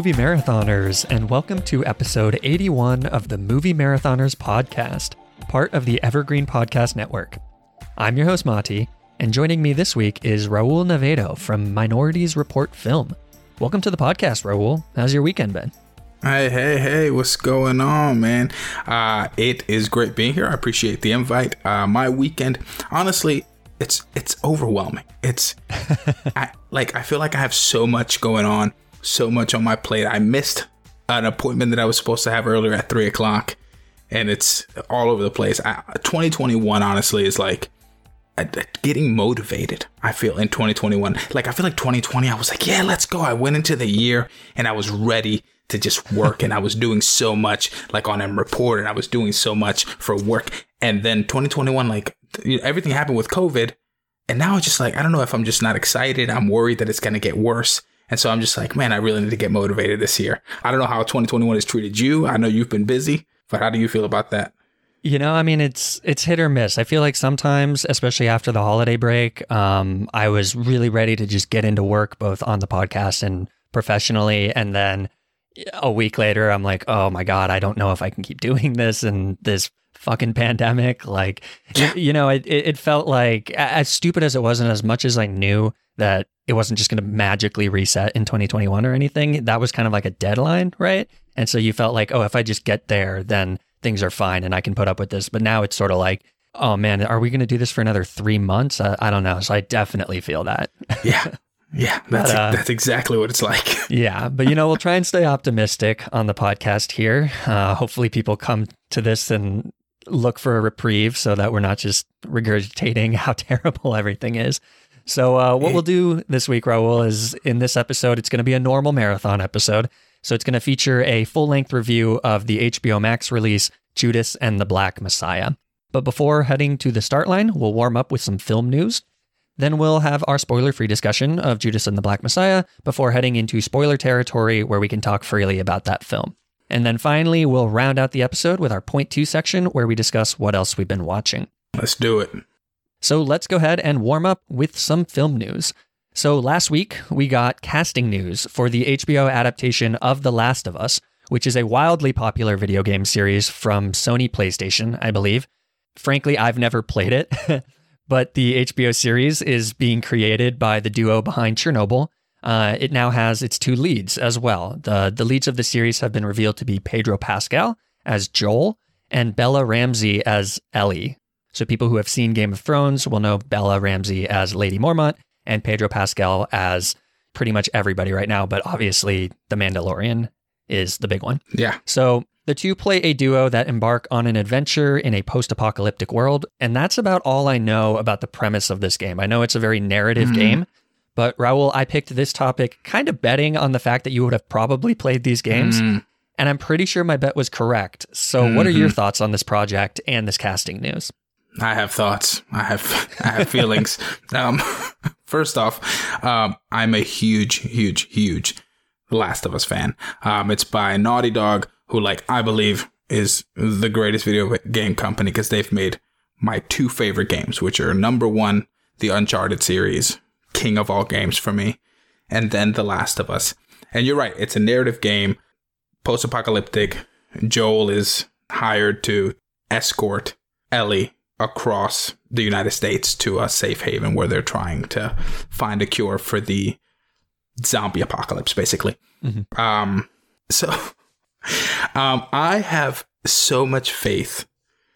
Movie marathoners, and welcome to episode 81 of the Movie Marathoners podcast, part of the Evergreen Podcast Network. I'm your host, Mati, and joining me this week is Raul Navedo from Minorities Report Film. Welcome to the podcast, Raul. How's your weekend been? Hey, hey, hey, what's going on, man? Uh, it is great being here. I appreciate the invite. Uh, my weekend, honestly, it's it's overwhelming. It's I, like I feel like I have so much going on, so much on my plate. I missed an appointment that I was supposed to have earlier at three o'clock, and it's all over the place. I, 2021, honestly, is like uh, uh, getting motivated. I feel in 2021, like I feel like 2020, I was like, yeah, let's go. I went into the year and I was ready to just work and I was doing so much like on a report and I was doing so much for work. And then 2021, like everything happened with COVID. And now it's just like, I don't know if I'm just not excited. I'm worried that it's going to get worse. And so I'm just like, man, I really need to get motivated this year. I don't know how 2021 has treated you. I know you've been busy, but how do you feel about that? You know, I mean, it's it's hit or miss. I feel like sometimes, especially after the holiday break, um, I was really ready to just get into work, both on the podcast and professionally, and then a week later, I'm like, oh my God, I don't know if I can keep doing this and this fucking pandemic. Like, you, know, it, it felt like as stupid as it was, and as much as I knew that it wasn't just going to magically reset in 2021 or anything, that was kind of like a deadline, right? And so you felt like, oh, if I just get there, then things are fine and I can put up with this. But now it's sort of like, oh man, are we going to do this for another three months? I, I don't know. So I definitely feel that. yeah. Yeah, that's but, uh, that's exactly what it's like. yeah, but you know, we'll try and stay optimistic on the podcast here. Uh, hopefully, people come to this and look for a reprieve, so that we're not just regurgitating how terrible everything is. So, uh, what we'll do this week, Raul, is in this episode, it's going to be a normal marathon episode. So, it's going to feature a full length review of the HBO Max release, Judas and the Black Messiah. But before heading to the start line, we'll warm up with some film news. Then we'll have our spoiler free discussion of Judas and the Black Messiah before heading into spoiler territory where we can talk freely about that film. And then finally, we'll round out the episode with our point two section where we discuss what else we've been watching. Let's do it. So let's go ahead and warm up with some film news. So last week, we got casting news for the HBO adaptation of The Last of Us, which is a wildly popular video game series from Sony PlayStation, I believe. Frankly, I've never played it. but the HBO series is being created by the duo behind Chernobyl. Uh, it now has its two leads as well. The, the leads of the series have been revealed to be Pedro Pascal as Joel and Bella Ramsey as Ellie. So people who have seen Game of Thrones will know Bella Ramsey as Lady Mormont and Pedro Pascal as pretty much everybody right now, but obviously The Mandalorian is the big one. Yeah. So the two play a duo that embark on an adventure in a post apocalyptic world, and that's about all I know about the premise of this game. I know it's a very narrative mm-hmm. game, but Raul, I picked this topic kind of betting on the fact that you would have probably played these games. Mm. And I'm pretty sure my bet was correct. So, mm-hmm. what are your mm-hmm. thoughts on this project and this casting news? I have thoughts. I have I have feelings. um, first off, um, I'm a huge, huge, huge Last of Us fan. Um, it's by Naughty Dog, who like I believe is the greatest video game company because they've made my two favorite games, which are number one, the Uncharted series, king of all games for me, and then The Last of Us. And you're right, it's a narrative game, post apocalyptic. Joel is hired to escort Ellie across the United States to a safe haven where they're trying to find a cure for the zombie apocalypse, basically. Mm-hmm. Um, so um, I have so much faith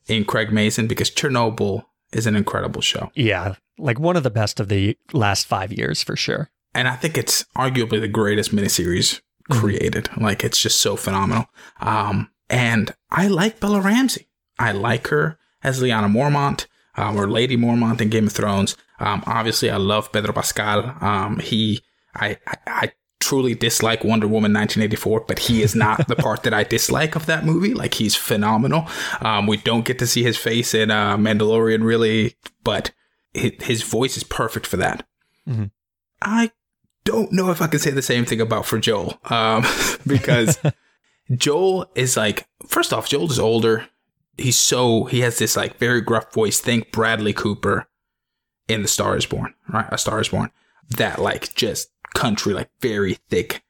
in Craig Mazin because Chernobyl is an incredible show. Yeah, like one of the best of the last five years for sure. And I think it's arguably the greatest miniseries mm-hmm. created. Mm-hmm. Like it's just so phenomenal. Um, and I like Bella Ramsey. I like her as Lyanna Mormont um, or Lady Mormont in Game of Thrones. Um, obviously, I love Pedro Pascal. Um, he, I, I, I truly dislike Wonder Woman 1984, but he is not the part that I dislike of that movie. Like he's phenomenal. Um, we don't get to see his face in uh, Mandalorian really, but his voice is perfect for that. Mm-hmm. I don't know if I can say the same thing about for Joel, um, because Joel is like, first off, Joel is older. He's so he has this like very gruff voice. Think Bradley Cooper in The Star Is Born, right? A Star Is Born. That like just country, like very thick,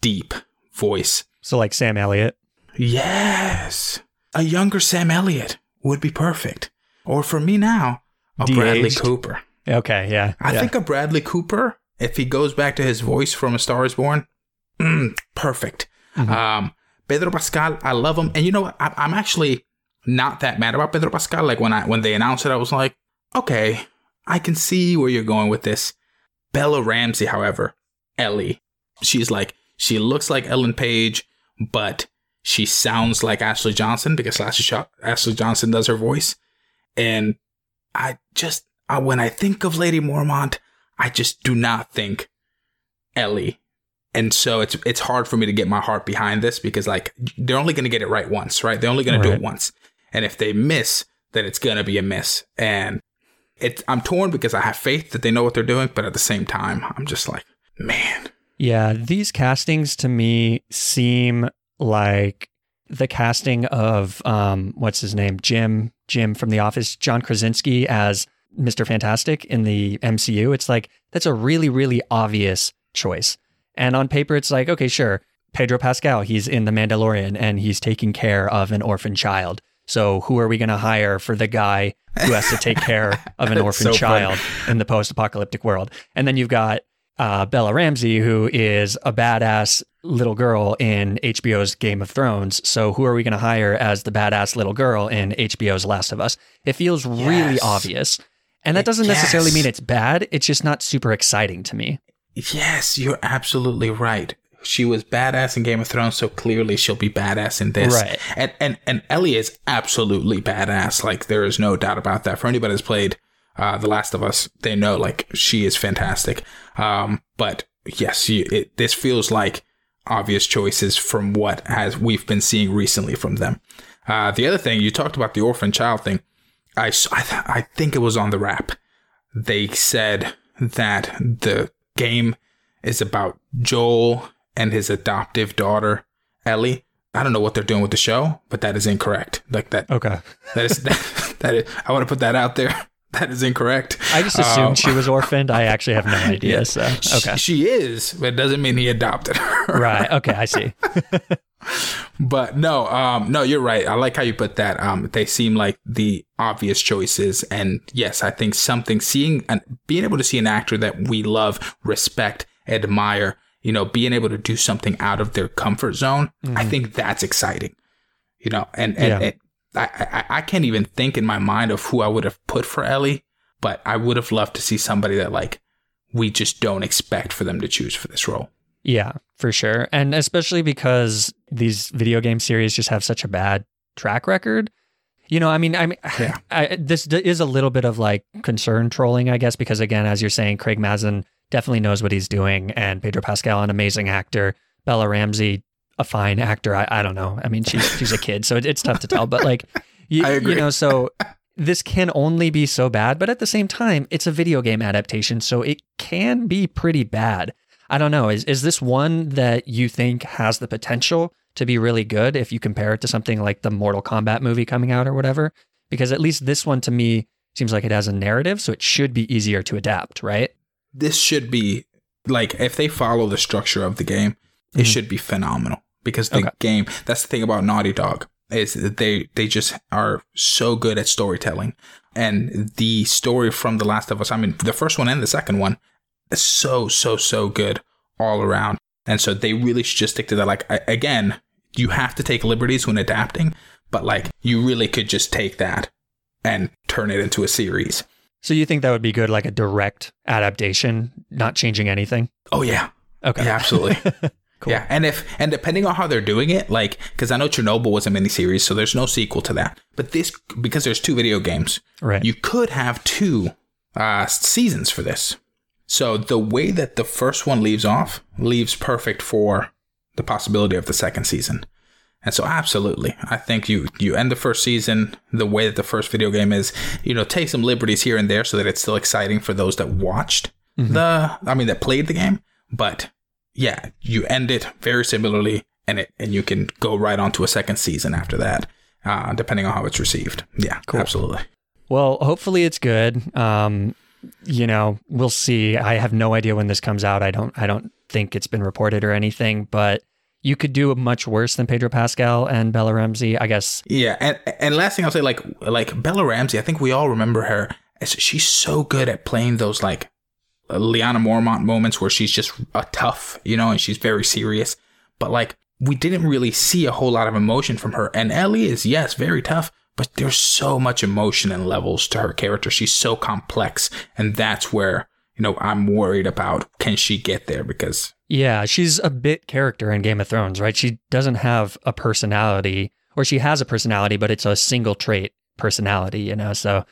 deep voice. So like Sam Elliott. Yes. A younger Sam Elliott would be perfect. Or for me now, a Bradley De-aged. Cooper. Okay, yeah. I yeah. think a Bradley Cooper, if he goes back to his voice from A Star is Born, mm, perfect. Mhm. Um, Pedro Pascal, I love him. And you know what? I, I'm actually not that mad about Pedro Pascal. Like when I when they announced it, I was like, okay, I can see where you're going with this. Bella Ramsey, however, Ellie, she's like she looks like Ellen Page, but she sounds like Ashley Johnson because Ashley, Johnson does her voice. And I just I, when I think of Lady Mormont, I just do not think Ellie. And so it's it's hard for me to get my heart behind this because like they're only going to get it right once, right? They're only going to do it once. And if they miss, then it's going to be a miss. And it I'm torn because I have faith that they know what they're doing, but at the same time, I'm just like, man. Yeah, these castings to me seem like the casting of um what's his name? Jim Jim from The Office, John Krasinski as Mr. Fantastic in the MCU. It's like that's a really really obvious choice. And on paper it's like, okay, sure. Pedro Pascal, he's in The Mandalorian and he's taking care of an orphan child. So who are we going to hire for the guy who has to take care of an orphan So funny. child in the post-apocalyptic world? And then you've got uh, Bella Ramsey, who is a badass little girl in HBO's Game of Thrones. So who are we going to hire as the badass little girl in HBO's Last of Us? It feels really obvious. And that doesn't necessarily mean it's bad. It's just not super exciting to me. Yes, you're absolutely right. She was badass in Game of Thrones, so clearly she'll be badass in this. Right. And and and Ellie is absolutely badass. Like there is no doubt about that. For anybody that's played uh, The Last of Us, they know like she is fantastic. Um, but yes, you, it, this feels like obvious choices from what has we've been seeing recently from them. Uh, the other thing you talked about the orphan child thing. I I, th- I think it was on the wrap. They said that the game is about Joel and his adoptive daughter Ellie. I don't know what they're doing with the show, but that is incorrect. Like that. Okay. That is that, that is. I want to put that out there. That is incorrect. I just assumed Um, she was orphaned. I actually have no idea. So, She- okay. She is, but it doesn't mean he adopted her. Right. Okay. I see. But no, um, no, you're right. I like how you put that. Um, they seem like the obvious choices, and yes, I think something seeing and being able to see an actor that we love, respect, admire, you know, being able to do something out of their comfort zone, I mm-hmm. think that's exciting. You know, and and, Yeah. and I, I I can't even think in my mind of who I would have put for Ellie, but I would have loved to see somebody that like we just don't expect for them to choose for this role. Yeah, for sure. And especially because these video game series just have such a bad track record. You know, I mean, I mean, Yeah. I, this is a little bit of like concern trolling, I guess, because again, as you're saying, Craig Mazin definitely knows what he's doing, and Pedro Pascal, an amazing actor, Bella Ramsey, a fine actor. I, I don't know. I mean, she's she's a kid, so it, it's tough to tell. But like, you, you know, so this can only be so bad. But at the same time, it's a video game adaptation, so it can be pretty bad. I don't know. Is is this one that you think has the potential to be really good if you compare it to something like the Mortal Kombat movie coming out or whatever? Because at least this one to me seems like it has a narrative, so it should be easier to adapt, right? This should be like if they follow the structure of the game, it Mhm. should be phenomenal because the Okay. game. That's the thing about Naughty Dog is that they they just are so good at storytelling, and the story from The Last of Us. I mean, the first one and the second one is so so so good all around, and so they really should just stick to that. Like I, again, you have to take liberties when adapting, but like you really could just take that and turn it into a series. So you think that would be good, like a direct adaptation, not changing anything? Oh yeah, Okay. yeah, absolutely. Cool. Yeah, and if and depending on how they're doing it, like because I know Chernobyl was a miniseries, so there's no sequel to that. But this because there's two video games, Right. you could have two uh, seasons for this. So the way that the first one leaves off leaves perfect for the possibility of the second season. And so absolutely, I think you you end the first season the way that the first video game is. You know, take some liberties here and there so that it's still exciting for those that watched the. I mean, that played the game, but yeah, you end it very similarly, and it and you can go right on to a second season after that, uh, depending on how it's received. Yeah, Cool. absolutely. Well, hopefully it's good. Um, you know, we'll see. I have no idea when this comes out. I don't. I don't think it's been reported or anything, but you could do much worse than Pedro Pascal and Bella Ramsey, I guess. Yeah, and and last thing I'll say, like like Bella Ramsey, I think we all remember her. She's so good at playing those like Lyanna Mormont moments where she's just a tough, you know, and she's very serious. But like we didn't really see a whole lot of emotion from her. And Ellie is yes, very tough, but there's so much emotion and levels to her character. She's so complex, and that's where you know I'm worried about can she get there because yeah, she's a bit character in Game of Thrones, right? She doesn't have a personality, or she has a personality, but it's a single trait personality, you know. So uh,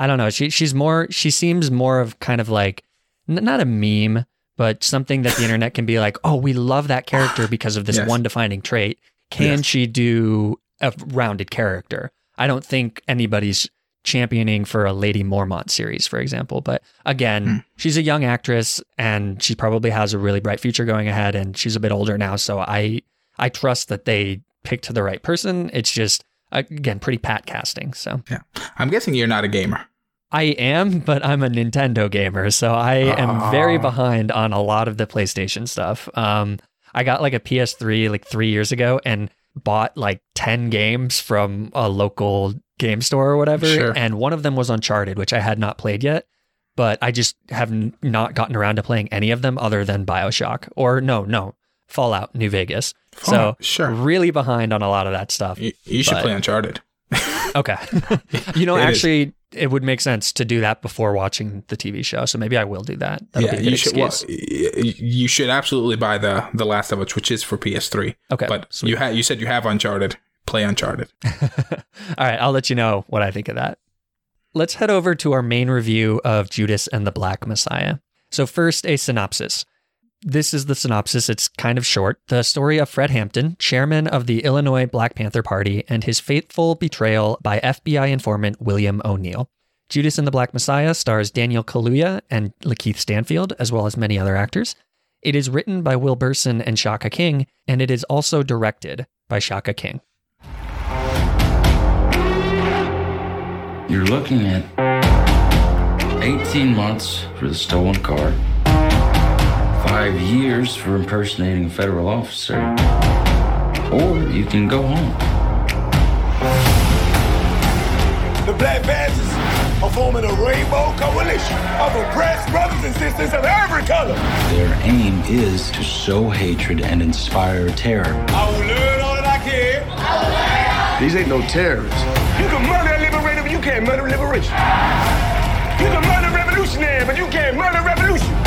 I don't know. She she's more. She seems more of kind of like n- not a meme, but something that the internet can be like, oh, we love that character because of this Yes. one defining trait. Can Yes. she do a rounded character? I don't think anybody's championing for a Lady Mormont series, for example. But again, Hmm. she's a young actress and she probably has a really bright future going ahead. And she's a bit older now, so I I trust that they picked the right person. It's just again pretty pat casting. So yeah. I'm guessing you're not a gamer. I am, but I'm a Nintendo gamer, so I am very behind on a lot of the PlayStation stuff. Um, I got like a PS3 like three years ago and bought like 10 games from a local game store or whatever. Sure. And one of them was Uncharted, which I had not played yet, but I just have n- not gotten around to playing any of them other than Bioshock or no, no, Fallout New Vegas. Fallout, so sure. really behind on a lot of that stuff. You, you should play Uncharted. Okay. you know, It is. actually, it would make sense to do that before watching the TV show. So maybe I will do that. That'll yeah, be a good you should. Well, you should absolutely buy the the Last of Us, which is for PS3. okay. but sweet. you had you said you have Uncharted. Play Uncharted. All right. I'll let you know what I think of that. Let's head over to our main review of Judas and the Black Messiah. So, first, a synopsis. This is the synopsis. It's kind of short. The story of Fred Hampton, chairman of the Illinois Black Panther Party, and his fateful betrayal by FBI informant William O'Neill. Judas and the Black Messiah stars Daniel Kaluuya and Lakeith Stanfield, as well as many other actors. It is written by Will Berson and Shaka King, and it is also directed by Shaka King. You're looking at 18 months for the stolen car, five years for impersonating a federal officer, or you can go home. The Black Panthers are forming a rainbow coalition of oppressed brothers and sisters of every color. Their aim is to sow hatred and inspire terror. I will learn all that I can. These ain't no terrorists. You can murder a liberator, but you can't murder liberation. You can murder a revolutionary, but you can't murder revolution.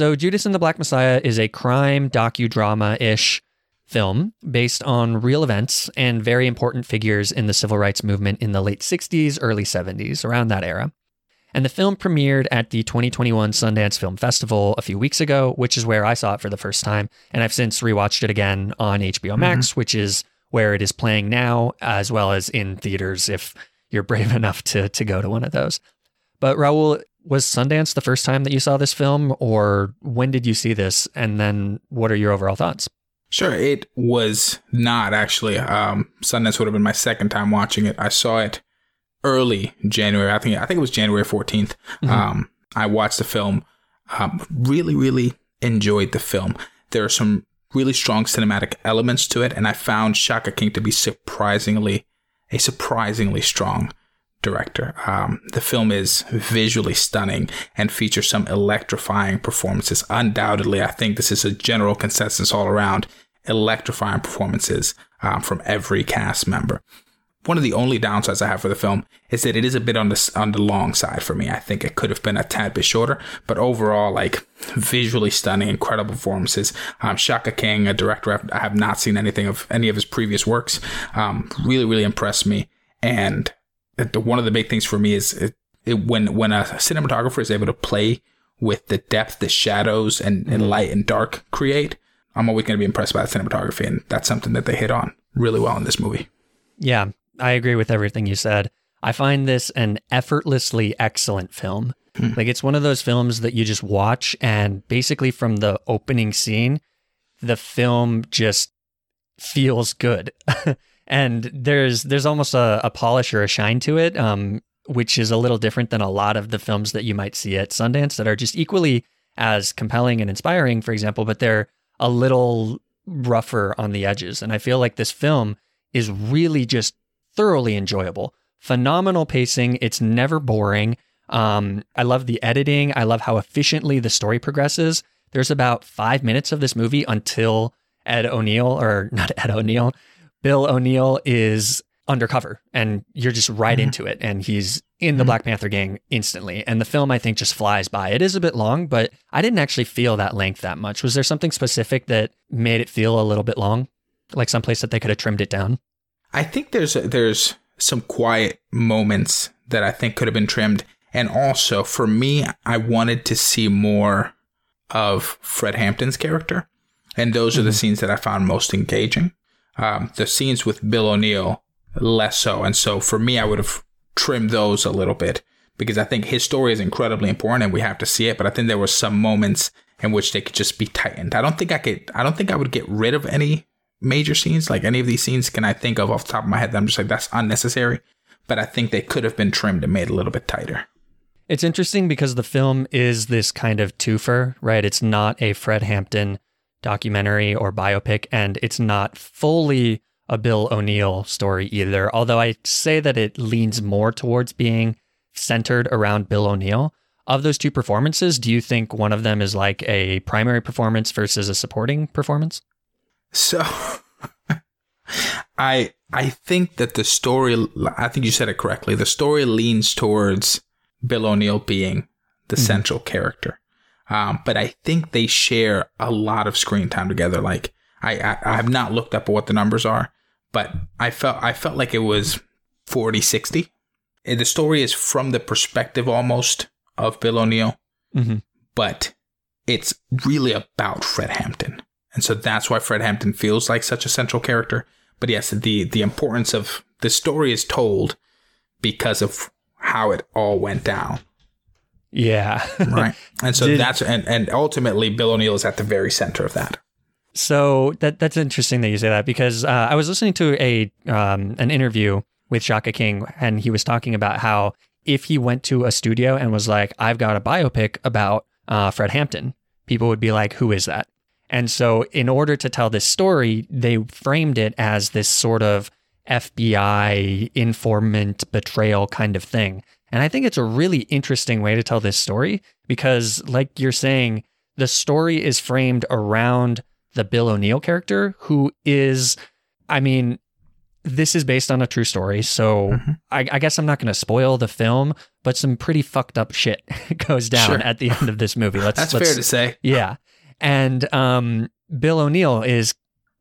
So, Judas and the Black Messiah is a crime docudrama ish film based on real events and very important figures in the civil rights movement in the late 60s, early 70s, around that era. And the film premiered at the 2021 Sundance Film Festival a few weeks ago, which is where I saw it for the first time. And I've since rewatched it again on HBO Max, mm-hmm. which is where it is playing now, as well as in theaters if you're brave enough to, to go to one of those. But Raul, was Sundance the first time that you saw this film, or when did you see this? And then what are your overall thoughts? Sure, it was not actually. Um, Sundance would have been my second time watching it. I saw it early January. I think I think it was January 14th. Um, I watched the film. Um, really, really enjoyed the film. There are some really strong cinematic elements to it, and I found Shaka King to be surprisingly a surprisingly strong director. Um, the film is visually stunning and features some electrifying performances. Undoubtedly, I think this is a general consensus all around electrifying performances um, from every cast member. One of the only downsides I have for the film is that it is a bit on the on the long side for me. I think it could have been a tad bit shorter, but overall, like visually stunning, incredible performances. Um, Shaka King, a director I've, I have not seen anything of any of his previous works, um, really really impressed me. And the, one of the big things for me is it, it, when when a cinematographer is able to play with the depth the shadows and, and mm-hmm. light and dark create. I'm always going to be impressed by the cinematography, and that's something that they hit on. really well in this movie. Yeah, I agree with everything you said. I find this an effortlessly excellent film. Hmm. Like it's one of those films that you just watch and basically from the opening scene, the film just feels good. and there's there's almost a, a polish or a shine to it, um, which is a little different than a lot of the films that you might see at Sundance that are just equally as compelling and inspiring, for example, but they're a little rougher on the edges. And I feel like this film is really just thoroughly enjoyable. Phenomenal pacing. It's never boring. Um, I love the editing. I love how efficiently the story progresses. There's about five minutes of this movie until Ed O'Neill, or not Ed O'Neill, Bill O'Neill is undercover and you're just right mm-hmm. into it. And he's in the mm-hmm. Black Panther gang instantly. And the film, I think, just flies by. It is a bit long, but I didn't actually feel that length that much. Was there something specific that made it feel a little bit long? Like someplace that they could have trimmed it down? I think there's there's some quiet moments that I think could have been trimmed, and also for me, I wanted to see more of Fred Hampton's character, and those are the mm-hmm. scenes that I found most engaging. Um, the scenes with Bill O'Neill less so, and so for me, I would have trimmed those a little bit because I think his story is incredibly important and we have to see it. But I think there were some moments in which they could just be tightened. I don't think I could. I don't think I would get rid of any major scenes. Like any of these scenes, can I think of off the top of my head that I'm just like that's unnecessary. But I think they could have been trimmed and made a little bit tighter. It's interesting because the film is this kind of twofer, right? It's not a Fred Hampton documentary or biopic, and it's not fully a Bill O'Neill story either. Although I say that it leans more towards being centered around Bill O'Neill. Of those two performances, do you think one of them is like a primary performance versus a supporting performance? So I I think that the story I think you said it correctly. The story leans towards Bill O'Neill being the mm-hmm. central character. Um, but I think they share a lot of screen time together. Like I, I, I have not looked up what the numbers are, but I felt I felt like it was 40 60. The story is from the perspective almost of Bill O'Neill, Mhm. but it's really about Fred Hampton. And so that's why Fred Hampton feels like such a central character. But yes, the the importance of the story is told because of how it all went down, Yeah. right? and so Did- that's and and ultimately Bill O'Neill is at the very center of that. So that that's interesting that you say that because uh, I was listening to a um, an interview with Shaka King and he was talking about how if he went to a studio and was like, "I've got a biopic about uh, Fred Hampton," people would be like, "Who is that?" And so, in order to tell this story, they framed it as this sort of FBI informant betrayal kind of thing. And I think it's a really interesting way to tell this story because, like you're saying, the story is framed around the Bill O'Neill character, who is, I mean, this is based on a true story. So I, I guess I'm not going to spoil the film, but some pretty fucked up shit goes down Sure. at the end of this movie. Let's, That's let's, fair to say. yeah. And um, Bill O'Neill is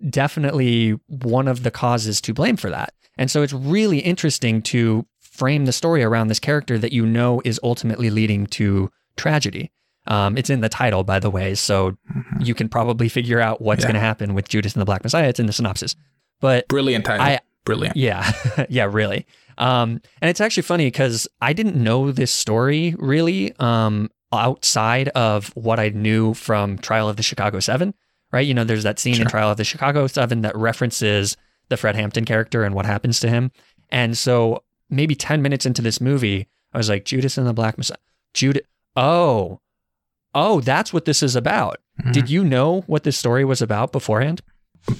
definitely one of the causes to blame for that. And so it's really interesting to frame the story around this character that you know is ultimately leading to tragedy. Um, it's in the title, by the way, so you can probably figure out what's Yeah. going to happen with Judas and the Black Messiah. It's in the synopsis. But Brilliant title. I- Brilliant. yeah, yeah, really. Um, and it's actually funny because I didn't know this story really um, outside of what I knew from Trial of the Chicago Seven, right? You know, there's that scene in Trial of the Chicago Seven that references the Fred Hampton character and what happens to him. And so maybe 10 minutes into this movie, I was like, Judas and the Black Messiah. Judas. Oh, oh, that's what this is about. Mm-hmm. Did you know what this story was about beforehand?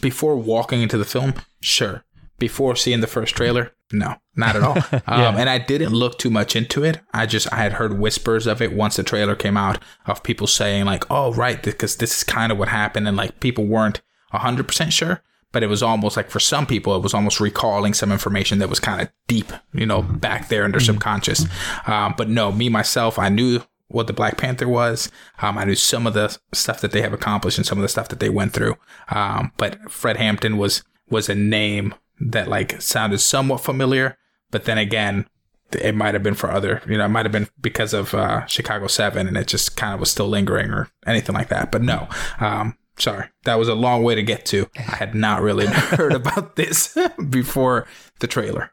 Before walking into the film, sure. Before seeing the first trailer, no, not at all. um, and I didn't look too much into it. I just I had heard whispers of it once the trailer came out of people saying like, "Oh, right," because this is kind of what happened, and like people weren't hundred percent sure. But it was almost like for some people, it was almost recalling some information that was kind of deep, you know, back there in their subconscious. Um, but no, me myself, I knew what the Black Panther was. Um, I knew some of the stuff that they have accomplished and some of the stuff that they went through. Um, but Fred Hampton was was a name that like sounded somewhat familiar, but then again, it might have been for other, you know, it might have been because of uh, Chicago Seven, and it just kind of was still lingering or anything like that. But no, um, sorry, that was a long way to get to. I had not really heard about this before the trailer.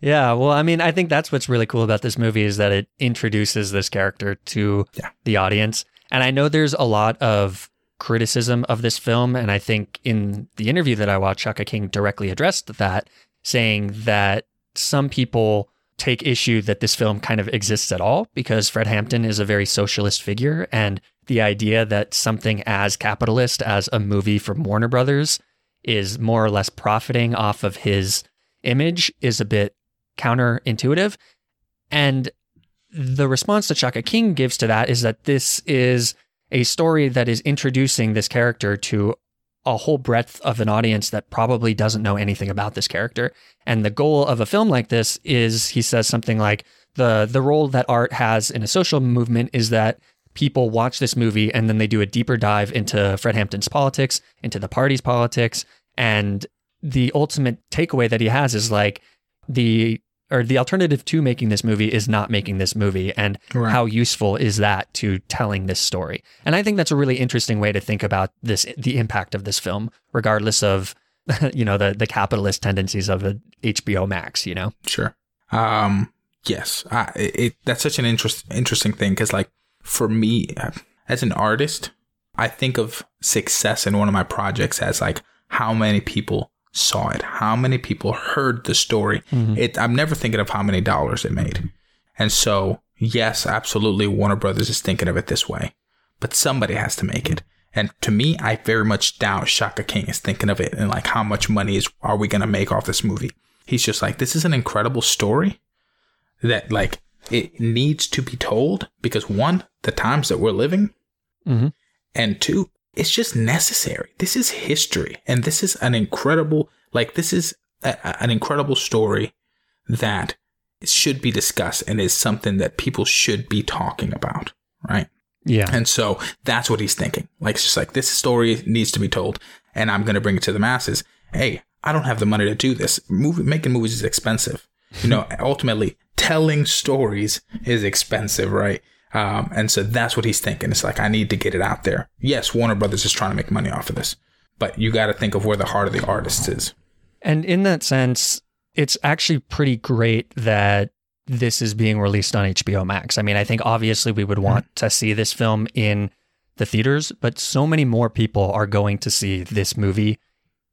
Yeah, well, I mean, I think that's what's really cool about this movie is that it introduces this character to Yeah. the audience. And I know there's a lot of criticism of this film. And I think in the interview that I watched, Shaka King directly addressed that, saying that some people take issue that this film kind of exists at all because Fred Hampton is a very socialist figure. And the idea that something as capitalist as a movie from Warner Brothers is more or less profiting off of his image is a bit counterintuitive. And the response that Shaka King gives to that is that this is a story that is introducing this character to a whole breadth of an audience that probably doesn't know anything about this character. And the goal of a film like this is, he says something like, the the role that art has in a social movement is that people watch this movie and then they do a deeper dive into Fred Hampton's politics, into the party's politics, and the ultimate takeaway that he has is like the or the alternative to making this movie is not making this movie and Right. how useful is that to telling this story and i think that's a really interesting way to think about this the impact of this film regardless of you know the the capitalist tendencies of a hbo max you know Sure. Um. Yes. I, it. That's such an interest, interesting thing because, like, for me, as an artist, I think of success in one of my projects as like how many people saw it, how many people heard the story. Mm-hmm. It. I'm never thinking of how many dollars it made. And so, yes, absolutely, Warner Brothers is thinking of it this way, but somebody has to make it. And to me, I very much doubt Shaka King is thinking of it and like how much money is are we gonna make off this movie. He's just like, this is an incredible story that like it needs to be told because one, the times that we're living, Mhm. and two, it's just necessary. This is history, and this is an incredible, like this is a, a- an incredible story that should be discussed and is something that people should be talking about, right? yeah And so that's what he's thinking. Like, it's just like this story needs to be told, and I'm going to bring it to the masses. Hey, I don't have the money to do this. Movie making movies is expensive. You know, ultimately, telling stories is expensive, right? Um, and so that's what he's thinking. It's like I need to get it out there. Yes, Warner Brothers is trying to make money off of this, but you got to think of where the heart of the artist is. And in that sense, it's actually pretty great that this is being released on HBO Max. I mean, I think obviously we would want to see this film in the theaters, but so many more people are going to see this movie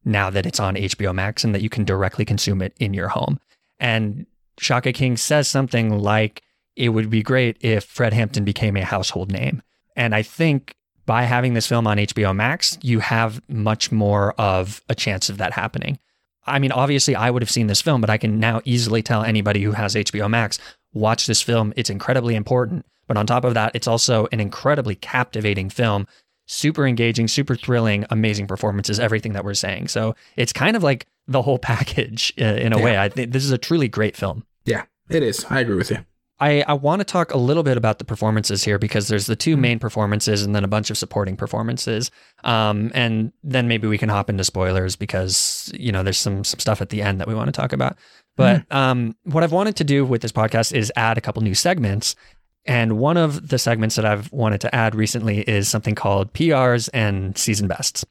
now that it's on HBO Max and that you can directly consume it in your home. And Shaka King says something like, it would be great if Fred Hampton became a household name. And I think by having this film on HBO Max, you have much more of a chance of that happening. I mean, obviously, I would have seen this film, but I can now easily tell anybody who has HBO Max, watch this film. It's incredibly important. But on top of that, it's also an incredibly captivating film, super engaging, super thrilling, amazing performances, everything that we're saying. So it's kind of like the whole package uh, in a way. I think this is a truly great film. Yeah, it is. I agree with you. I, I want to talk a little bit about the performances here because there's the two main performances and then a bunch of supporting performances. Um, and then maybe we can hop into spoilers because, you know, there's some, some stuff at the end that we want to talk about. But um, what I've wanted to do with this podcast is add a couple new segments. And one of the segments that I've wanted to add recently is something called PRs and season bests.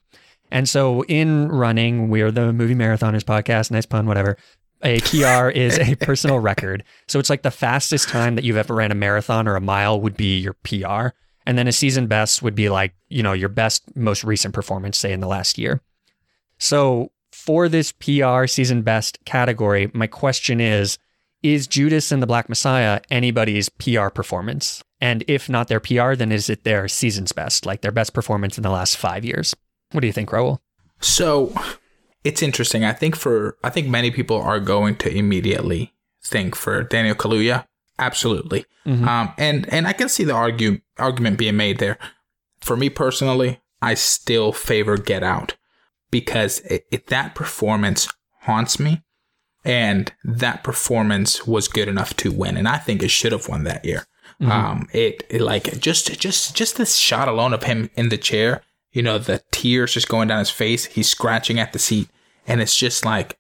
And so in running, we're the Movie Marathoners podcast, nice pun, whatever. A PR is a personal record. So it's like the fastest time that you've ever ran a marathon or a mile would be your PR. And then a season best would be like, you know, your best, most recent performance, say in the last year. So for this PR season best category, my question is Is Judas and the Black Messiah anybody's PR performance? And if not their PR, then is it their season's best, like their best performance in the last five years? What do you think, Raul? So it's interesting. I think for I think many people are going to immediately think for Daniel Kaluuya. Absolutely. Um, and and I can see the argue argument being made there. For me personally, I still favor Get Out because it, it, that performance haunts me, and that performance was good enough to win, and I think it should have won that year. Um, it, it like just just just this shot alone of him in the chair, you know, the tears just going down his face. He's scratching at the seat, and it's just like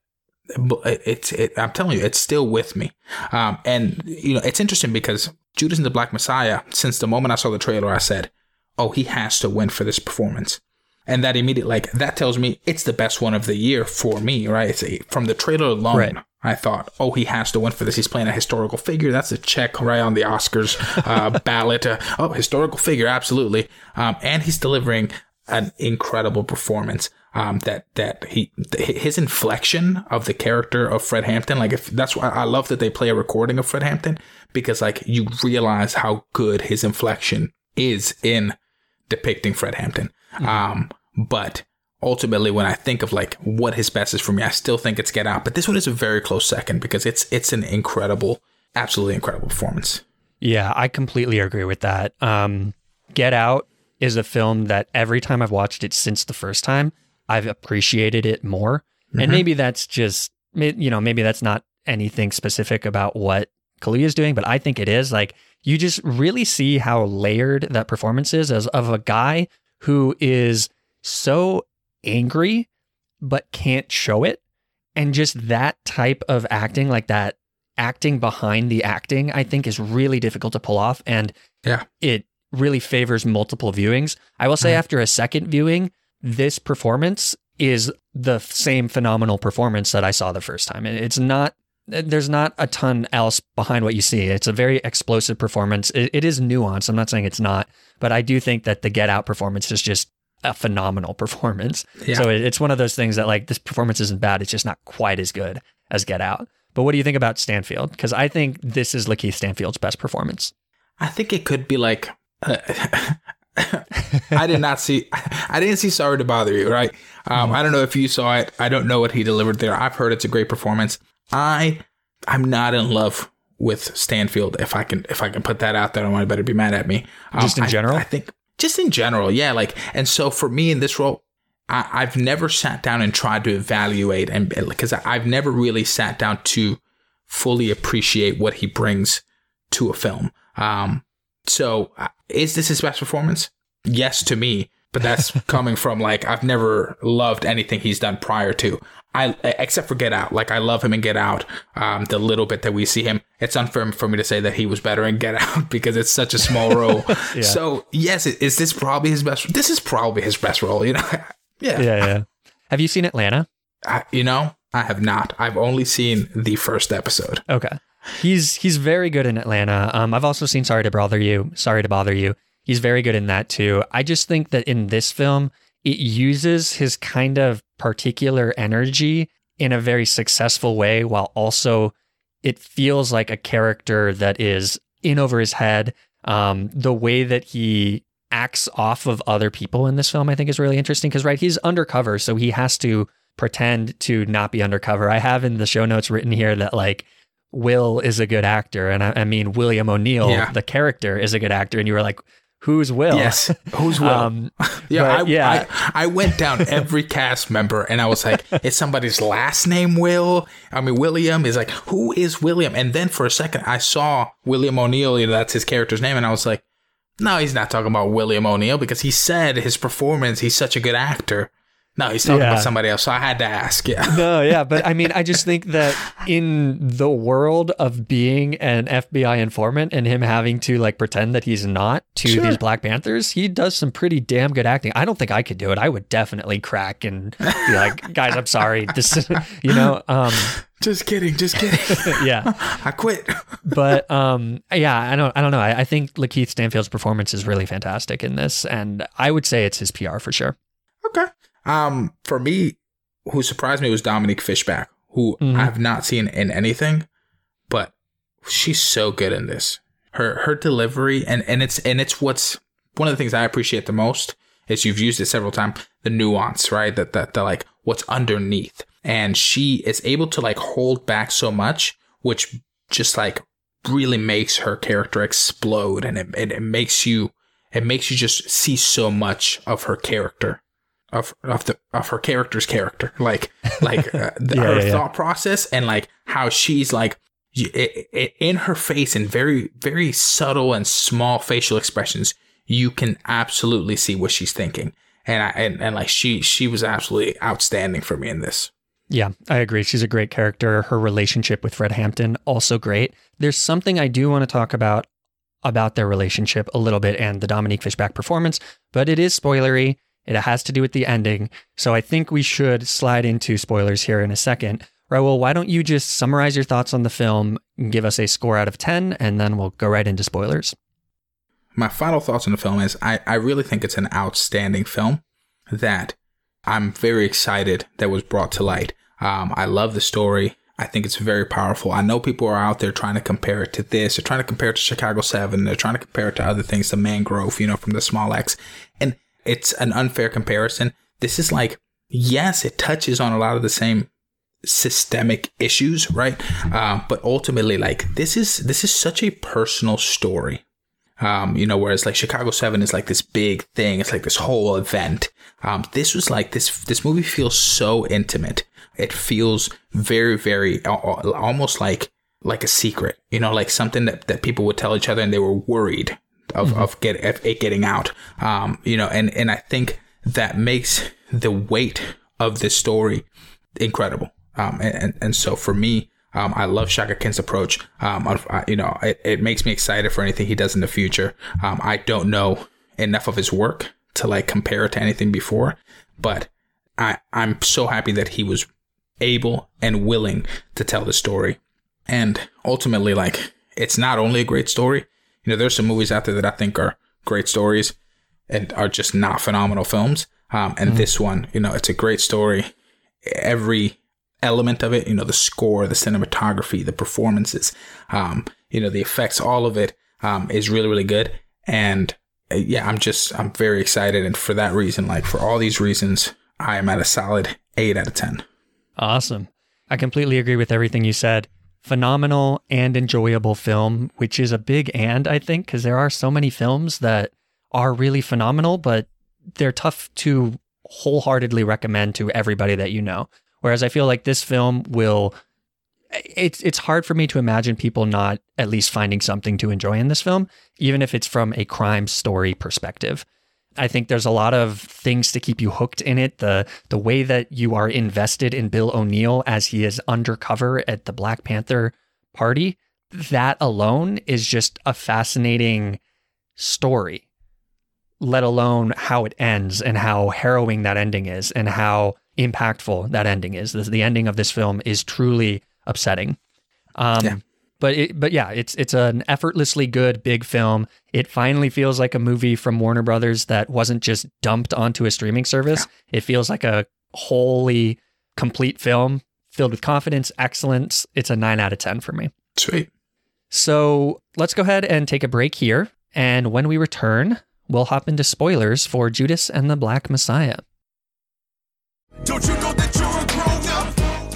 it's. It, I'm telling you, it's still with me. Um, and you know, it's interesting because Judas and the Black Messiah. Since the moment I saw the trailer, I said, "Oh, he has to win for this performance." And that immediate like that tells me it's the best one of the year for me, right? It's a, from the trailer alone. Right. I thought, oh, he has to win for this. He's playing a historical figure. That's a check right on the Oscars uh, ballot. Uh, oh, historical figure, absolutely. Um, and he's delivering an incredible performance. Um, that that he th- his inflection of the character of Fred Hampton, like if that's why I love that they play a recording of Fred Hampton because like you realize how good his inflection is in depicting Fred Hampton. Um, but ultimately, when I think of like what his best is for me, I still think it's Get Out. But this one is a very close second because it's it's an incredible, absolutely incredible performance. Yeah, I completely agree with that. Um, Get Out is a film that every time I've watched it since the first time, I've appreciated it more. And maybe that's just, you know, maybe that's not anything specific about what Kaluuya is doing, but I think it is. Like, you just really see how layered that performance is as of a guy who is so angry but can't show it. And just that type of acting, like that acting behind the acting, I think is really difficult to pull off. And Yeah. it really favors multiple viewings. I will say, after a second viewing, this performance is the same phenomenal performance that I saw the first time. It- It's not, there's not a ton else behind what you see. It's a very explosive performance. It, it is nuanced. I'm not saying it's not, but I do think that the Get Out performance is just a phenomenal performance. Yeah. So it's one of those things that like this performance isn't bad. It's just not quite as good as Get Out. But what do you think about Stanfield? Because I think this is Lakeith Stanfield's best performance. I think it could be like. Uh, I did not see. I didn't see "Sorry to Bother You." Right. Um, I don't know if you saw it. I don't know what he delivered there. I've heard it's a great performance. I, I'm not in love with Stanfield. If I can, if I can put that out there, I want to better be mad at me. Um, Just in general? I think just in general, yeah. Like, and so for me in this role, I, I've never sat down and tried to evaluate, and because I've never really sat down to fully appreciate what he brings to a film. Um, so uh, is this his best performance? Yes, to me, but that's coming from like I've never loved anything he's done prior to. I except for Get Out. Like I love him in Get Out. Um, the little bit that we see him, it's unfair for me to say that he was better in Get Out because it's such a small role. So yes, is this probably his best? This is probably his best role. You know, yeah. Yeah, yeah. Have you seen Atlanta? I, you know, I have not. I've only seen the first episode. Okay. He's he's very good in Atlanta. Um, I've also seen Sorry to Bother You. Sorry to Bother You. He's very good in that too. I just think that in this film, it uses his kind of particular energy in a very successful way, while also it feels like a character that is in over his head. Um, the way that he acts off of other people in this film, I think, is really interesting because right, he's undercover, so he has to pretend to not be undercover. I have in the show notes written here that like Will is a good actor, and I, I mean William O'Neill, Yeah. the character, is a good actor, and you were like, "Who's Will?" Yes, who's Will? Um, Yeah, I, yeah. I, I went down every cast member and I was like, is somebody's last name Will? I mean, William is like, who is William? And then for a second, I saw William O'Neill, you know, that's his character's name. And I was like, no, he's not talking about William O'Neill because he said his performance, he's such a good actor. No, he's talking Yeah. about somebody else. So I had to ask. Yeah. no, yeah, but I mean, I just think that in the world of being an FBI informant and him having to like pretend that he's not to Sure. these Black Panthers, he does some pretty damn good acting. I don't think I could do it. I would definitely crack and be like, guys, I'm sorry. This, is-" you know, um, Just kidding. Just kidding. yeah. I quit. But um, yeah, I don't, I don't know. I, I think Lakeith Stanfield's performance is really fantastic in this, and I would say it's his PR for sure. Okay. Um, for me, who surprised me was Dominique Fishback, who Mhm. I have not seen in anything, but she's so good in this. Her her delivery and and it's and it's what's one of the things I appreciate the most is you've used it several times the nuance right that that the like what's underneath and she is able to like hold back so much which just like really makes her character explode and it, it, it makes you it makes you just see so much of her character of of the of her character's character like like uh, the, Yeah, her yeah, yeah. thought process and like how she's like y- i- i- in her face in very very subtle and small facial expressions you can absolutely see what she's thinking and I and, and like she she was absolutely outstanding for me in this Yeah, I agree. She's a great character. Her relationship with Fred Hampton also great. There's something I do want to talk about about their relationship a little bit and the Dominique Fishback performance, but it is spoilery It has to do with the ending. So I think we should slide into spoilers here in a second. Raul, why don't you just summarize your thoughts on the film, and give us a score out of 10, and then we'll go right into spoilers. My final thoughts on the film is I, I really think it's an outstanding film that I'm very excited that was brought to light. Um, I love the story. I think it's very powerful. I know people are out there trying to compare it to this. They're trying to compare it to Chicago 7. They're trying to compare it to other things, to Mangrove, you know, from the Small Axe. And it's an unfair comparison. This is like, yes, it touches on a lot of the same systemic issues, right? Uh, but ultimately, like this is this is such a personal story. Um, you know, whereas like Chicago Seven is like this big thing, it's like this whole event. Um, this was like this. This movie feels so intimate. It feels very, very almost like like a secret. You know, like something that, that people would tell each other, and they were worried of mm-hmm. of get of it getting out. Um, you know, and and I think that makes the weight of this story incredible. Um, and, and so for me, um, I love Shaka King's approach. Um, I, you know, it, it makes me excited for anything he does in the future. Um, I don't know enough of his work to like compare it to anything before, but I, I'm so happy that he was able and willing to tell the story. And ultimately, like, it's not only a great story. You know, there's some movies out there that I think are great stories and are just not phenomenal films. Um, and mm-hmm. this one, you know, it's a great story. Every element of it, you know, the score, the cinematography, the performances, um, you know, the effects, all of it um, is really, really good. And uh, yeah, I'm just, I'm very excited. And for that reason, like for all these reasons, I am at a solid eight out of 10. Awesome. I completely agree with everything you said. Phenomenal and enjoyable film, which is a big and, I think, because there are so many films that are really phenomenal, but they're tough to wholeheartedly recommend to everybody that you know. Whereas I feel like this film will it's it's hard for me to imagine people not at least finding something to enjoy in this film, even if it's from a crime story perspective. I think there's a lot of things to keep you hooked in it. The the way that you are invested in Bill O'Neill as he is undercover at the Black Panther party, that alone is just a fascinating story. Let alone how it ends and how harrowing that ending is and how impactful that ending is. The, the ending of this film is truly upsetting. Um, yeah. But it, but yeah, it's it's an effortlessly good big film. It finally feels like a movie from Warner Brothers that wasn't just dumped onto a streaming service. Yeah. It feels like a wholly complete film filled with confidence, excellence. It's a nine out of ten for me. Sweet. So let's go ahead and take a break here. And when we return, we'll hop into spoilers for Judas and the Black Messiah.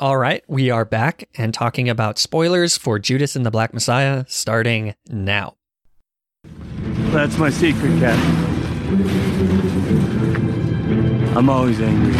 All right, we are back and talking about spoilers for Judas and the Black Messiah starting now. That's my secret, Cap. I'm always angry.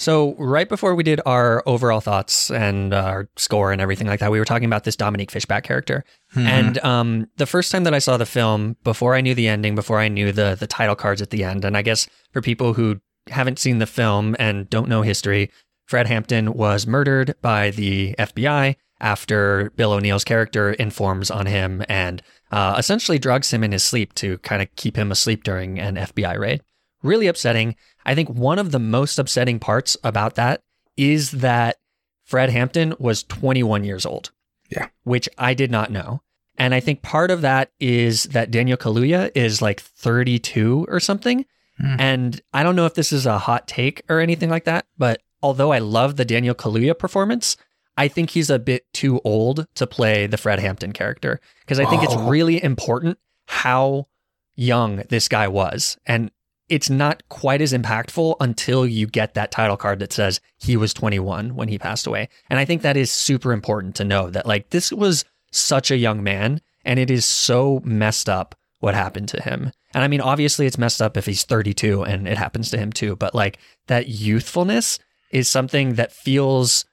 So, right before we did our overall thoughts and uh, our score and everything like that, we were talking about this Dominique Fishback character. Mm-hmm. And um, the first time that I saw the film, before I knew the ending, before I knew the the title cards at the end, and I guess for people who haven't seen the film and don't know history, Fred Hampton was murdered by the FBI after Bill O'Neill's character informs on him and uh, essentially drugs him in his sleep to kind of keep him asleep during an FBI raid. Really upsetting. I think one of the most upsetting parts about that is that Fred Hampton was 21 years old. Yeah. Which I did not know. And I think part of that is that Daniel Kaluuya is like 32 or something. Hmm. And I don't know if this is a hot take or anything like that, but although I love the Daniel Kaluuya performance, I think he's a bit too old to play the Fred Hampton character because I think it's Oh. really important how young this guy was. And it's not quite as impactful until you get that title card that says he was 21 when he passed away. And I think that is super important to know that like this was such a young man and it is so messed up what happened to him. And I mean obviously it's messed up if he's 32 and it happens to him too, but like that youthfulness is something that feels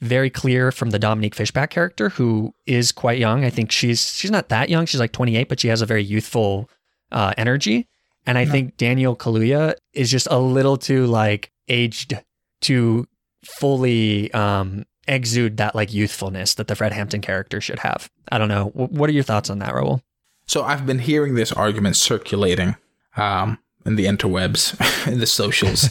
very clear from the Dominique Fishback character who is quite young. I think she's she's not that young, she's like 28, but she has a very youthful uh, energy. And I think Daniel Kaluuya is just a little too like aged to fully um, exude that like youthfulness that the Fred Hampton character should have. I don't know. W- what are your thoughts on that, Raul? So I've been hearing this argument circulating um, in the interwebs, in the socials,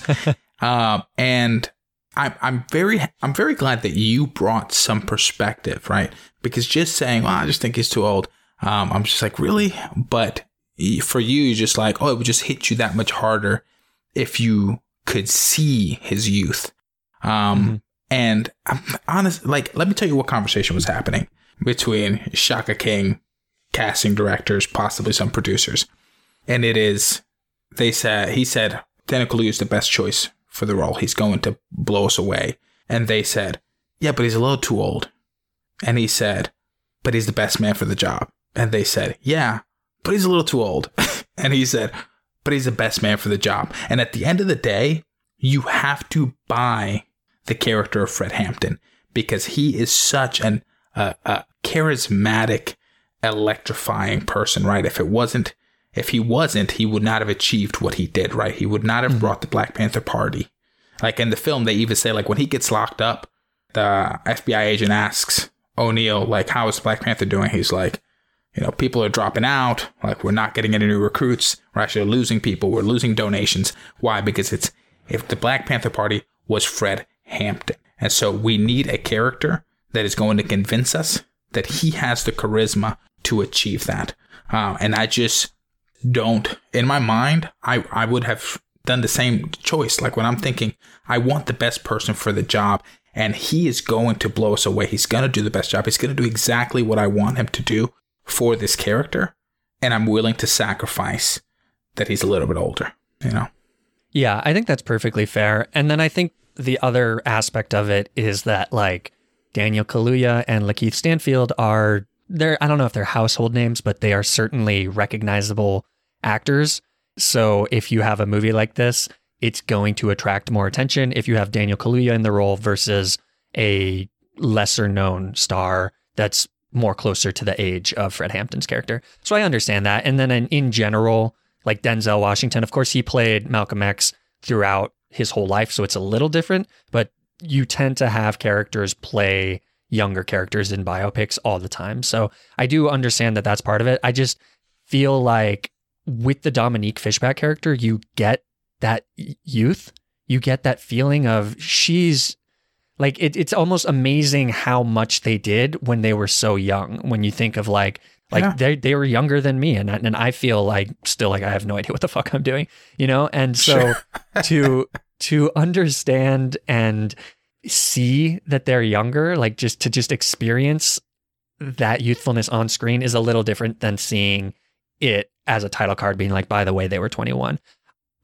um, and I'm I'm very I'm very glad that you brought some perspective, right? Because just saying, "Well, I just think he's too old," um, I'm just like, really? But for you, you're just like, oh, it would just hit you that much harder if you could see his youth. Um, and I'm honest, like, let me tell you what conversation was happening between Shaka King, casting directors, possibly some producers. And it is, they said, he said, Kaluuya is the best choice for the role. He's going to blow us away. And they said, yeah, but he's a little too old. And he said, but he's the best man for the job. And they said, yeah, but he's a little too old. and he said, but he's the best man for the job. And at the end of the day, you have to buy the character of Fred Hampton because he is such an uh, a charismatic, electrifying person, right? If it wasn't, if he wasn't, he would not have achieved what he did, right? He would not have brought the Black Panther Party. Like in the film, they even say like when he gets locked up, the FBI agent asks O'Neill like, "How is Black Panther doing?" He's like, you know, people are dropping out. Like, we're not getting any new recruits. We're actually losing people. We're losing donations. Why? Because it's if the Black Panther Party was Fred Hampton. And so we need a character that is going to convince us that he has the charisma to achieve that. Uh, and I just don't, in my mind, I, I would have done the same choice. Like when I'm thinking, I want the best person for the job and he is going to blow us away. He's going to do the best job. He's going to do exactly what I want him to do for this character. And I'm willing to sacrifice that he's a little bit older, you know? Yeah, I think that's perfectly fair. And then I think the other aspect of it is that like Daniel Kaluuya and Lakeith Stanfield are they're I don't know if they're household names, but they are certainly recognizable actors. So if you have a movie like this, it's going to attract more attention if you have Daniel Kaluuya in the role versus a lesser known star that's more closer to the age of Fred Hampton's character. So I understand that. And then in, in general, like Denzel Washington, of course, he played Malcolm X throughout his whole life. So it's a little different, but you tend to have characters play younger characters in biopics all the time. So I do understand that that's part of it. I just feel like with the Dominique Fishback character, you get that youth, you get that feeling of she's like it, it's almost amazing how much they did when they were so young. When you think of like like Yeah. they they were younger than me, and I- and I feel like still like I have no idea what the fuck I'm doing, you know. And so to to understand and see that they're younger, like just to just experience that youthfulness on screen is a little different than seeing it as a title card being like, by the way, they were 21.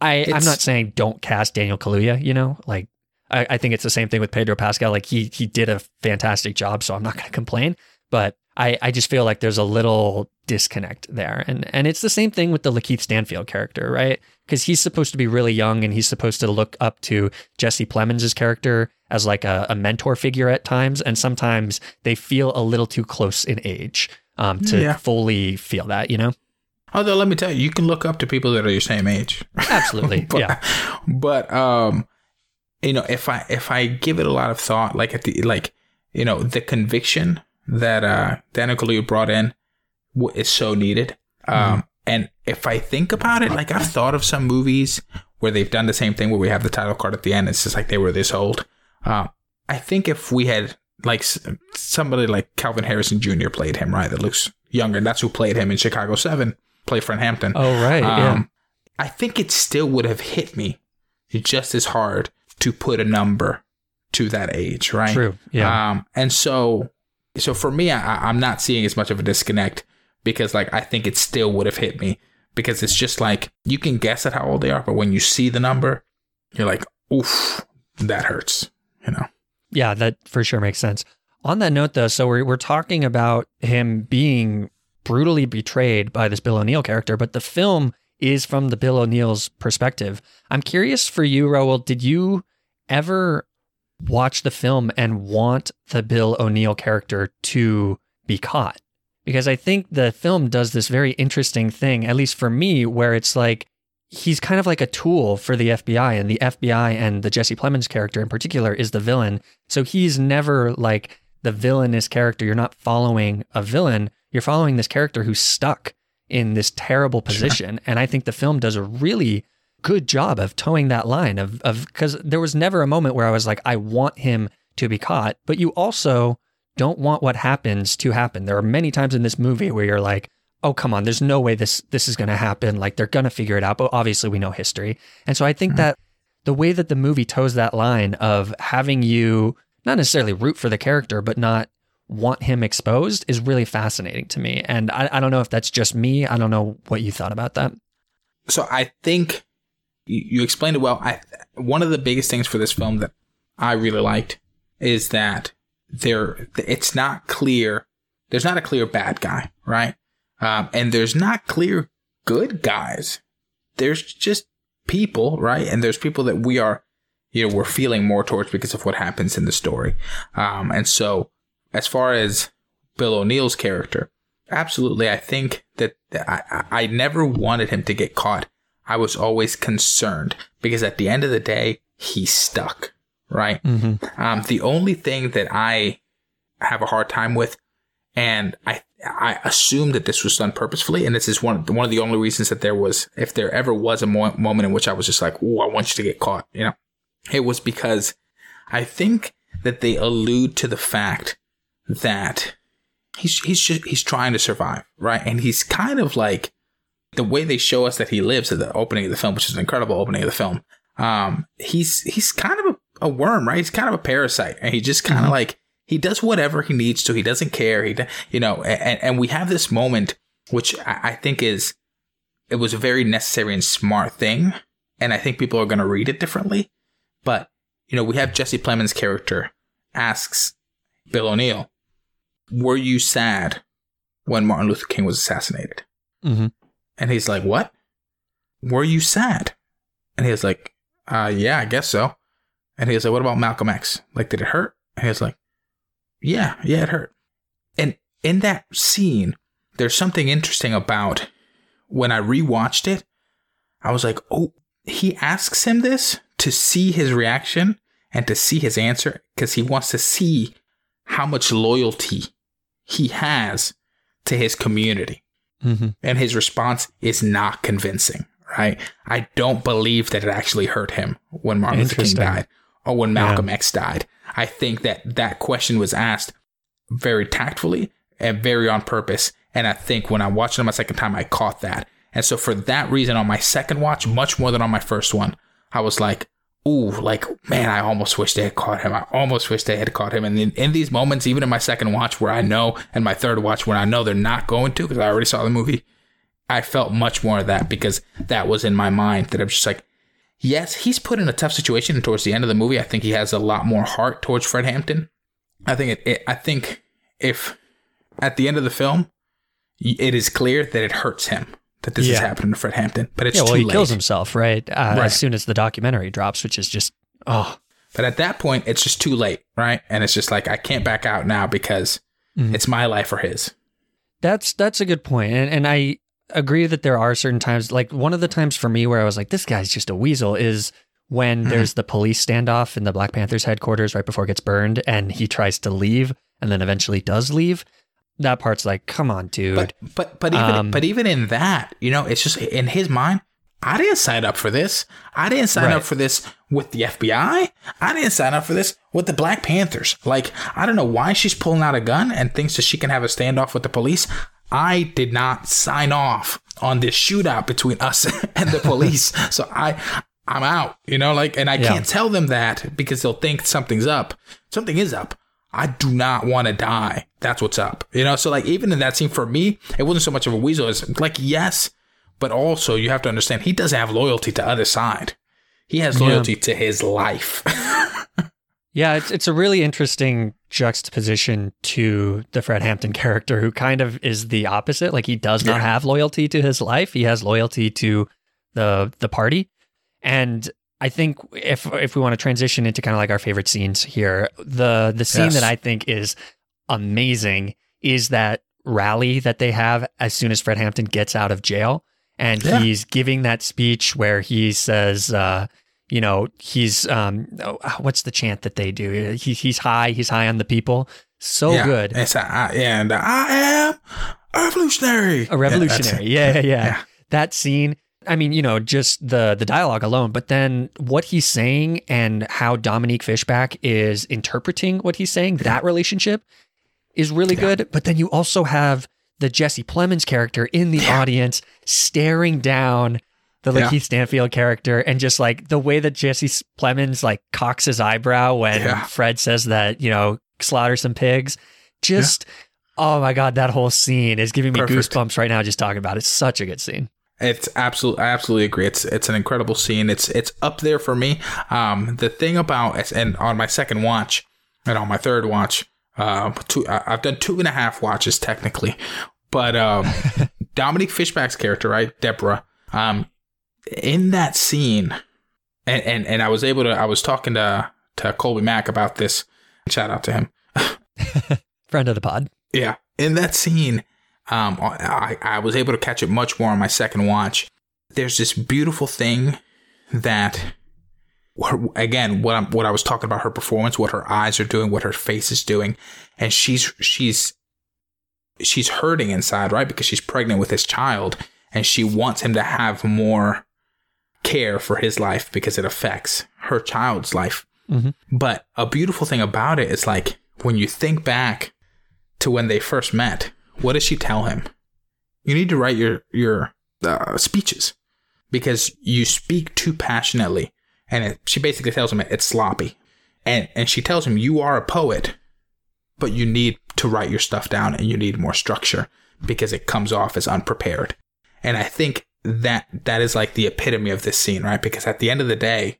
I, I'm not saying don't cast Daniel Kaluuya, you know, like I, I think it's the same thing with Pedro Pascal. Like he he did a fantastic job, so I'm not going to complain. But I, I just feel like there's a little disconnect there, and and it's the same thing with the Lakeith Stanfield character, right? Because he's supposed to be really young, and he's supposed to look up to Jesse Plemons' character as like a, a mentor figure at times, and sometimes they feel a little too close in age um, to Yeah. fully feel that, you know? Although, let me tell you, you can look up to people that are your same age. Absolutely, but, yeah. But um, you know, if I if I give it a lot of thought, like at the like, you know, the conviction that uh Daniel Kaluuya brought in w- is so needed. Um, and if I think about it, like I've thought of some movies where they've done the same thing, where we have the title card at the end. It's just like they were this old. Um, I think if we had like somebody like Kelvin Harrison Jr. played him, right, that looks younger. And That's who played him in Chicago Seven. Play Fred Hampton. Oh right, yeah. Um, I think it still would have hit me just as hard to put a number to that age, right? True, yeah. Um, and so, so for me, I, I'm not seeing as much of a disconnect because, like, I think it still would have hit me because it's just like you can guess at how old they are, but when you see the number, you're like, oof, that hurts, you know? Yeah, that for sure makes sense. On that note, though, so we're, we're talking about him being brutally betrayed by this Bill O'Neill character, but the film is from the Bill O'Neill's perspective. I'm curious for you, Raul, did you ever watch the film and want the Bill O'Neill character to be caught? Because I think the film does this very interesting thing, at least for me, where it's like he's kind of like a tool for the FBI, and the FBI and the Jesse Plemons character in particular is the villain. So he's never like the villainous character. You're not following a villain, you're following this character who's stuck in this terrible position. Sure. And I think the film does a really good job of toeing that line of of because there was never a moment where I was like, I want him to be caught, but you also don't want what happens to happen. There are many times in this movie where you're like, oh come on, there's no way this this is gonna happen. Like they're gonna figure it out. But obviously we know history. And so I think mm-hmm. that the way that the movie toes that line of having you not necessarily root for the character, but not want him exposed is really fascinating to me. And I, I don't know if that's just me. I don't know what you thought about that. So I think you, explained it well. I one of the biggest things for this film that I really liked is that there it's not clear. There's not a clear bad guy, right? Um, and there's not clear good guys. There's just people, right? And there's people that we are, you know, we're feeling more towards because of what happens in the story. Um, and so as far as Bill O'Neill's character, absolutely. I think that I, I never wanted him to get caught. I was always concerned because at the end of the day, he's stuck, right? Mm-hmm. Um, the only thing that I have a hard time with, and I I assume that this was done purposefully, and this is one one of the only reasons that there was, if there ever was a mo- moment in which I was just like, "Oh, I want you to get caught," you know, it was because I think that they allude to the fact that he's he's just, he's trying to survive, right? And he's kind of like the way they show us that he lives at the opening of the film, which is an incredible opening of the film. Um, he's he's kind of a, a worm, right? He's kind of a parasite, and he just kind of mm-hmm. like he does whatever he needs to. He doesn't care. He you know, and and we have this moment, which I, I think is it was a very necessary and smart thing, and I think people are going to read it differently. But you know, we have Jesse Plemons' character asks Bill O'Neill, were you sad when Martin Luther King was assassinated? Mm-hmm. And he's like, what? Were you sad? And he was like, uh, yeah, I guess so. And he was like, what about Malcolm X? Like, did it hurt? And he was like, yeah, yeah, it hurt. And in that scene, there's something interesting about when I rewatched it. I was like, oh, he asks him this to see his reaction and to see his answer because he wants to see how much loyalty he has to his community. Mm-hmm. And his response is not convincing, right? I don't believe that it actually hurt him when Martin Luther King died or when Malcolm yeah. X died. I think that that question was asked very tactfully and very on purpose. And I think when I watched it on my second time, I caught that. And so for that reason, on my second watch, much more than on my first one, I was like, ooh, like, man, I almost wish they had caught him. I almost wish they had caught him. And in, in these moments, even in my second watch where I know, and my third watch where I know they're not going to, because I already saw the movie, I felt much more of that because that was in my mind that I'm just like, yes, he's put in a tough situation. And towards the end of the movie, I think he has a lot more heart towards Fred Hampton. I think it, it I think if at the end of the film, it is clear that it hurts him that this yeah. is happening to Fred Hampton, but it's yeah, well, he late. kills himself right? Uh, right as soon as the documentary drops, which is just oh. But at that point, it's just too late, right? And it's just like I can't back out now because mm-hmm. it's my life or his. That's that's a good point, and and I agree that there are certain times, like one of the times for me where I was like, this guy's just a weasel, is when mm-hmm. there's the police standoff in the Black Panthers headquarters right before it gets burned, and he tries to leave, and then eventually does leave that part's like, come on, dude. But but but even um, but even in that, you know, it's just in his mind. I didn't sign up for this. I didn't sign right. up for this with the FBI. I didn't sign up for this with the Black Panthers. Like, I don't know why she's pulling out a gun and thinks that she can have a standoff with the police. I did not sign off on this shootout between us and the police. so I I'm out, you know, like and I Yeah. can't tell them that because they'll think something's up. Something is up. I do not want to die. That's what's up. You know, so like even in that scene for me, it wasn't so much of a weasel as like yes, but also you have to understand he doesn't have loyalty to other side. He has Yeah. loyalty to his life. Yeah, it's it's a really interesting juxtaposition to the Fred Hampton character, who kind of is the opposite. Like he does not Yeah. have loyalty to his life; he has loyalty to the the party. And I think if if we want to transition into kind of like our favorite scenes here, the the scene Yes. that I think is amazing is that rally that they have as soon as Fred Hampton gets out of jail, and Yeah. he's giving that speech where he says. Uh, you know, he's um, oh, what's the chant that they do? He, he's high, he's high on the people. So yeah. good, It's a, I, and I am a revolutionary. a revolutionary. Yeah, yeah, yeah. Yeah. That scene. I mean, you know, just the the dialogue alone, but then what he's saying and how Dominique Fishback is interpreting what he's saying, that relationship is really good. But then you also have the Jesse Plemons character in the audience staring down the Yeah. Lakeith Stanfield character and just like the way that Jesse Plemons like cocks his eyebrow when Yeah. Fred says that, you know, slaughter some pigs. Just oh my god, that whole scene is giving me Perfect. goosebumps right now just talking about it. It's such a good scene. It's absolutely, I absolutely agree. It's it's an incredible scene. It's it's up there for me. Um, the thing about and on my second watch and on my third watch, um, two, I've done two and a half watches technically, but um, Dominique Fishback's character, right, Deborah, um, in that scene, and, and and I was able to, I was talking to to Colby Mack about this. Shout out to him. Friend of the pod. Yeah, in that scene, um, I, I was able to catch it much more on my second watch. There's this beautiful thing that, again, what I'm, what I was talking about her performance, what her eyes are doing, what her face is doing, and she's she's she's hurting inside, right? Because she's pregnant with this child, and she wants him to have more care for his life because it affects her child's life. But a beautiful thing about it is like when you think back to when they first met, what does she tell him? You need to write your your uh, speeches because you speak too passionately, and it, she basically tells him it's sloppy, and and she tells him you are a poet, but you need to write your stuff down and you need more structure because it comes off as unprepared. And I think that that is like the epitome of this scene, right? Because at the end of the day,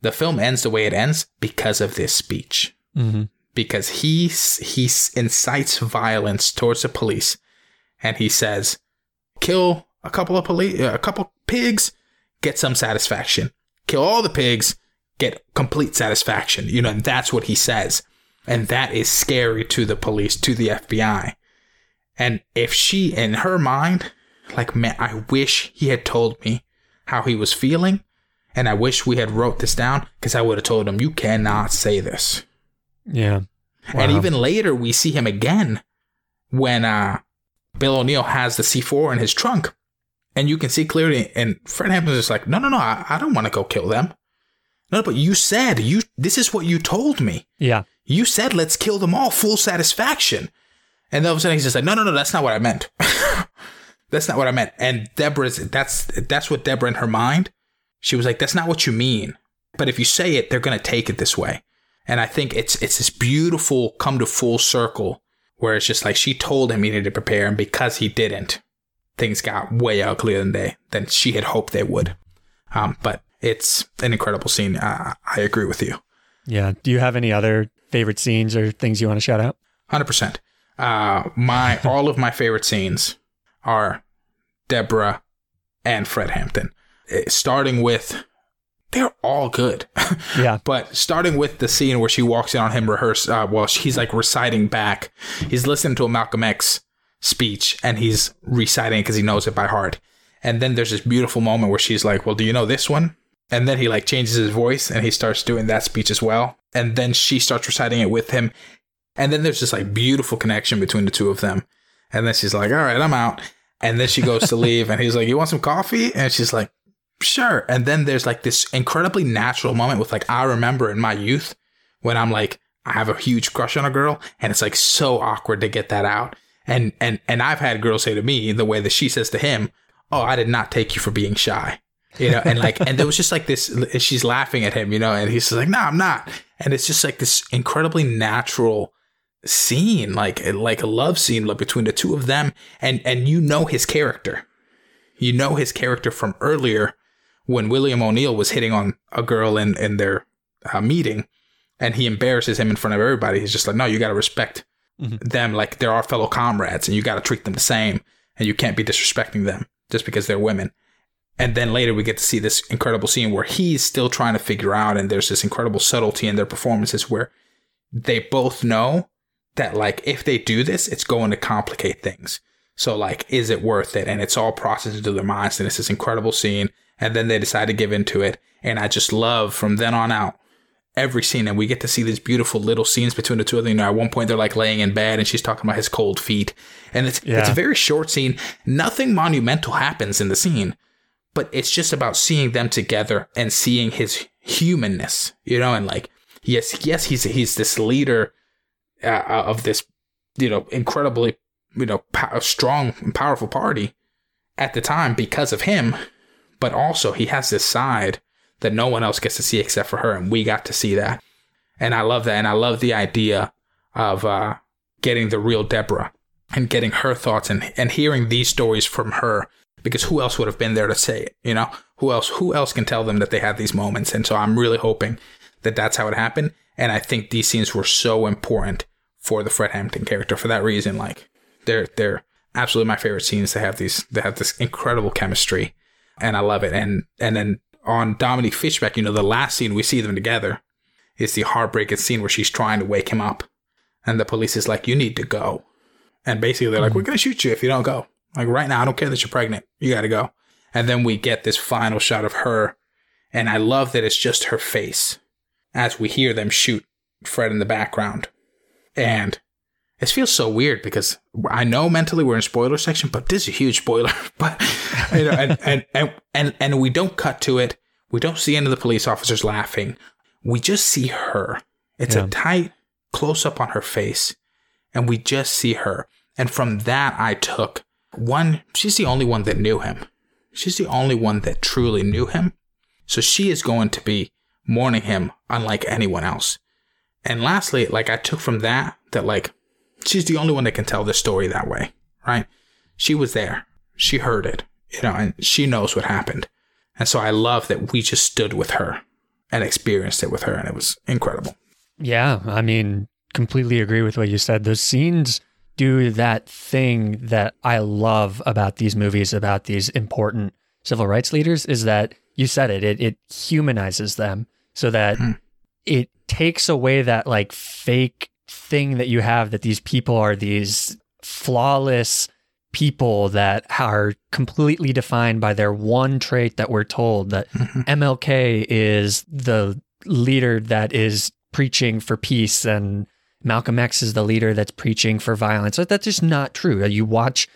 the film ends the way it ends because of this speech Mm-hmm. Because he he incites violence towards the police, and he says, "Kill a couple of police, uh, a couple pigs, get some satisfaction. Kill all the pigs, get complete satisfaction." You know, and that's what he says, and that is scary to the police, to the FBI. And if she, in her mind, like, man, I wish he had told me how he was feeling, and I wish we had wrote this down because I would have told him, you cannot say this. Yeah. And even later, we see him again when uh, Bill O'Neill has the C4 in his trunk. And you can see clearly, and Fred Hampton's just like, no, no, no, I, I don't want to go kill them. No, but you said, you. this is what you told me. Yeah. You said, let's kill them all, full satisfaction. And then all of a sudden he's just like, no, no, no, that's not what I meant. that's not what I meant. And Deborah's, that's, that's what Deborah in her mind, she was like, that's not what you mean. But if you say it, they're going to take it this way. And I think it's, it's this beautiful come to full circle where it's just like she told him he needed to prepare. And because he didn't, things got way uglier than they, than she had hoped they would. Um, but it's an incredible scene. Uh, I agree with you. Yeah. Do you have any other favorite scenes or things you want to shout out? Hundred percent. Uh, my all of my favorite scenes are Deborah and Fred Hampton. Starting with, they're all good. Yeah. but starting with the scene where she walks in on him rehearse, uh, well, he's like reciting back. He's listening to a Malcolm X speech and he's reciting because he knows it by heart. And then there's this beautiful moment where she's like, "Well, do you know this one?" And then he like changes his voice and he starts doing that speech as well. And then she starts reciting it with him. And then there's this like beautiful connection between the two of them. And then she's like, all right, I'm out. And then she goes to leave and he's like, you want some coffee? And she's like, sure. And then there's like this incredibly natural moment with like, I remember in my youth when I'm like, I have a huge crush on a girl and it's like so awkward to get that out. And and and I've had girls say to me the way that she says to him, "Oh, I did not take you for being shy." You know, and like and there was just like this she's laughing at him, you know, and he's like, "No, I'm not." And it's just like this incredibly natural scene, like like a love scene like, between the two of them and and you know his character. You know his character from earlier when William O'Neill was hitting on a girl in in their uh, meeting and he embarrasses him in front of everybody. He's just like, "No, you got to respect them like they're our fellow comrades and you got to treat them the same and you can't be disrespecting them just because they're women." And then later we get to see this incredible scene where he's still trying to figure out and there's this incredible subtlety in their performances where they both know that like if they do this, it's going to complicate things. So like, is it worth it? And it's all processed into their minds. And it's this incredible scene. And then they decide to give into it. And I just love from then on out every scene. And we get to see these beautiful little scenes between the two of them. You know, at one point they're like laying in bed and she's talking about his cold feet. And it's, it's a very short scene. Nothing monumental happens in the scene, but it's just about seeing them together and seeing his humanness, you know, and like, yes, yes, he's, he's this leader uh, of this, you know, incredibly, you know, pow- strong and powerful party at the time because of him. But also, he has this side that no one else gets to see except for her, and we got to see that. And I love that, and I love the idea of uh, getting the real Deborah and getting her thoughts and and hearing these stories from her because who else would have been there to say it? You know, who else? Who else can tell them that they had these moments? And so I'm really hoping that that's how it happened. And I think these scenes were so important for the Fred Hampton character for that reason. Like they're they're absolutely my favorite scenes. They have these they have this incredible chemistry, and I love it. And and then on Dominique Fishback, you know, the last scene we see them together is the heartbreaking scene where she's trying to wake him up, and the police is like, "You need to go," and basically they're like, mm-hmm. "We're gonna shoot you if you don't go." Like right now, I don't care that you're pregnant. You got to go. And then we get this final shot of her, and I love that it's just her face as we hear them shoot Fred in the background. And it feels so weird because I know mentally we're in spoiler section, but this is a huge spoiler. But you know, and, and and and and we don't cut to it. We don't see any of the police officers laughing. We just see her. It's Yeah. a tight close up on her face, and we just see her. And from that, I took one. She's the only one that knew him. She's the only one that truly knew him. So she is going to be mourning him unlike anyone else. And lastly, like I took from that that like she's the only one that can tell this story that way, right? She was there. She heard it, you know, and she knows what happened. And so I love that we just stood with her and experienced it with her and it was incredible. Yeah, I mean, completely agree with what you said. Those scenes do that thing that I love about these movies, about these important civil rights leaders, is that you said it, it, it humanizes them so that hmm. it takes away that like fake thing that you have that these people are these flawless people that are completely defined by their one trait that we're told that mm-hmm. MLK is the leader that is preaching for peace and Malcolm X is the leader that's preaching for violence. That's just not true. You watch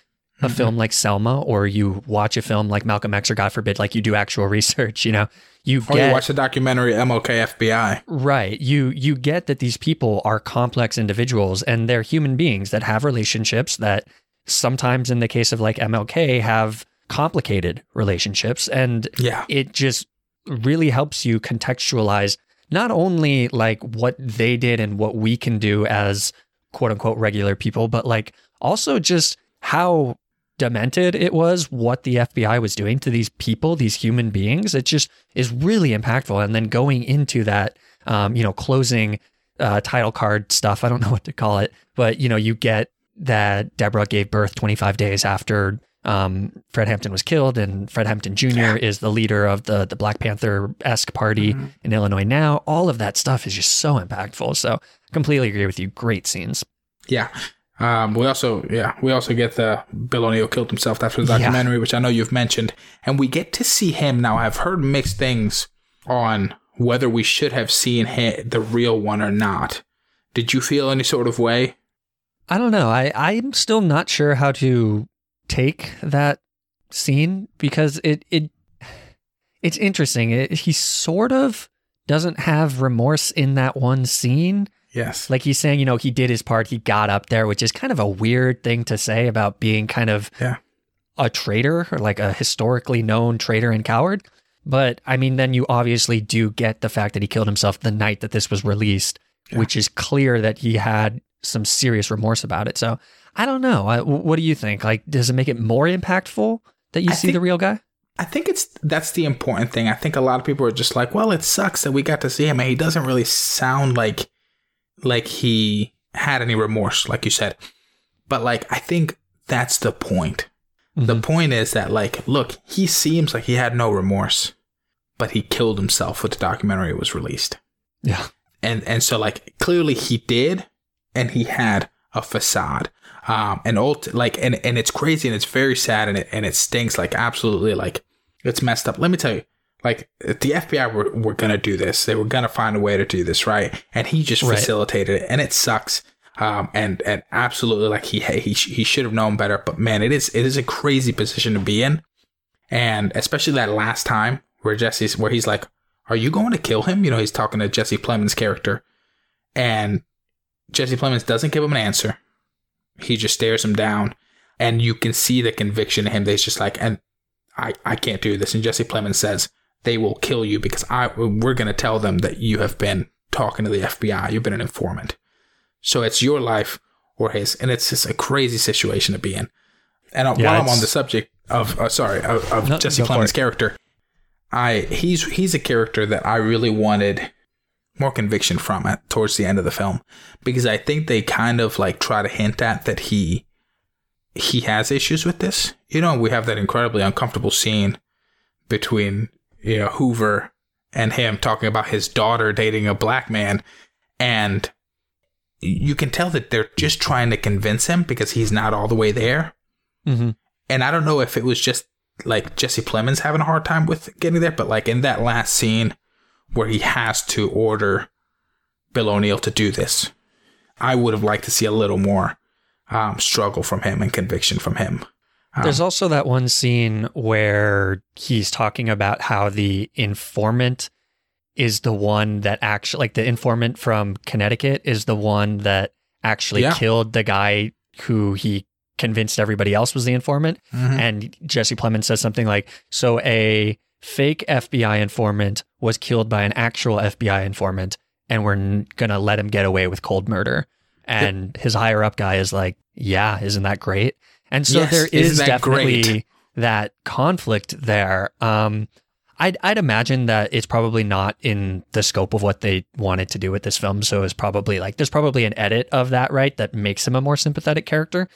a film mm-hmm. like Selma or you watch a film like Malcolm X or God forbid, like you do actual research, you know, you oh, Or get you watch the documentary MLK FBI. Right. You you get that these people are complex individuals and they're human beings that have relationships that sometimes in the case of like MLK have complicated relationships and Yeah. it just really helps you contextualize not only like what they did and what we can do as quote unquote regular people but like also just how demented it was what the FBI was doing to these people, these human beings. It just is really impactful. And then going into that, um, you know, closing uh, title card stuff, I don't know what to call it, but you know, you get that Deborah gave birth 25 days after um, Fred Hampton was killed, and Fred Hampton Jr. is the leader of the the Black Panther esque party in Illinois now. All of that stuff is just so impactful. So, completely agree with you. Great scenes. Yeah. Um, we also, yeah, we also get the Bill O'Neill killed himself after the Yeah. documentary, which I know you've mentioned, and we get to see him now. I've heard mixed things on whether we should have seen hi the real one or not. Did you feel any sort of way? I don't know. I, I'm still not sure how to take that scene because it it it's interesting. It, he sort of doesn't have remorse in that one scene, Yes. Like he's saying, you know, he did his part, he got up there, which is kind of a weird thing to say about being kind of Yeah. a traitor or like a historically known traitor and coward. But I mean, then you obviously do get the fact that he killed himself the night that this was released, which is clear that he had some serious remorse about it. So I don't know. I, what do you think? Like, does it make it more impactful that you I see think- the real guy? I think it's that's the important thing. I think a lot of people are just like, well, it sucks that we got to see him, and he doesn't really sound like like he had any remorse, like you said. But like, I think that's the point. The point is that like, look, he seems like he had no remorse, but he killed himself when the documentary was released, Yeah. and and so like clearly he did, and he had a facade. Um, and ult- like, and, and it's crazy and it's very sad and it, and it stinks like absolutely like it's messed up. Let me tell you, like the FBI were, were gonna do this. They were gonna find a way to do this, right? And he just Right. facilitated it, and it sucks. Um, and and absolutely, like he he he should have known better. But man, it is it is a crazy position to be in, and especially that last time where Jesse's where he's like, "Are you going to kill him?" You know, he's talking to Jesse Plemons' character, and Jesse Plemons doesn't give him an answer. He just stares him down, and you can see the conviction in him. That he's just like, and I, I can't do this. And Jesse Plemons says, they will kill you because I we're going to tell them that you have been talking to the FBI. You've been an informant. So it's your life or his. And it's just a crazy situation to be in. And uh, Yeah, while I'm on the subject of, uh, sorry, of, of No, Jesse Plemons' character, I he's he's a character that I really wanted more conviction from at towards the end of the film because I think they kind of like try to hint at that he he has issues with this. You know, we have that incredibly uncomfortable scene between you know Hoover and him talking about his daughter dating a black man and you can tell that they're just trying to convince him because he's not all the way there. Mm-hmm. And I don't know if it was just like Jesse Plemons having a hard time with getting there, but like in that last scene where he has to order Bill O'Neill to do this, I would have liked to see a little more um, struggle from him and conviction from him. There's also that one scene where he's talking about how the informant is the one that actually, like the informant from Connecticut is the one that actually Yeah. killed the guy who he convinced everybody else was the informant. Mhm. And Jesse Plemons says something like, So a fake FBI informant was killed by an actual FBI informant, and we're n- going to let him get away with cold murder. And his higher up guy is like, Yeah, isn't that great? And so Yes, there is that definitely great? that conflict there. Um, I'd, I'd imagine that it's probably not in the scope of what they wanted to do with this film. So it's probably like, there's probably an edit of that, right? That makes him a more sympathetic character.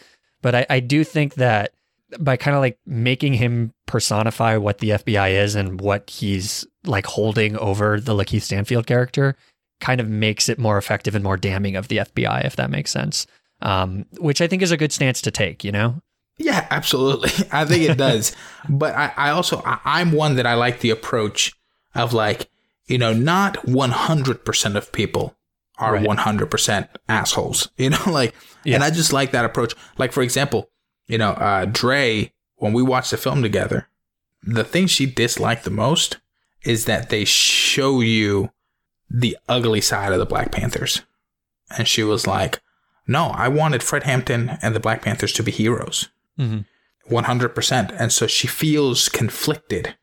But I, I do think that by kind of like making him personify what the FBI is and what he's like holding over the Lakeith Stanfield character kind of makes it more effective and more damning of the FBI, if that makes sense. Um, which I think is a good stance to take, you know? Yeah, absolutely. I think it does. but I, I also, I, I'm one that I like the approach of like, you know, not 100% of people are Right. 100% assholes, you know, like, Yeah. and I just like that approach. Like, for example, you know, uh, Dre, when we watched the film together, the thing she disliked the most is that they show you the ugly side of the Black Panthers. And she was like, no, I wanted Fred Hampton and the Black Panthers to be heroes. Mhm. 100%. And so she feels conflicted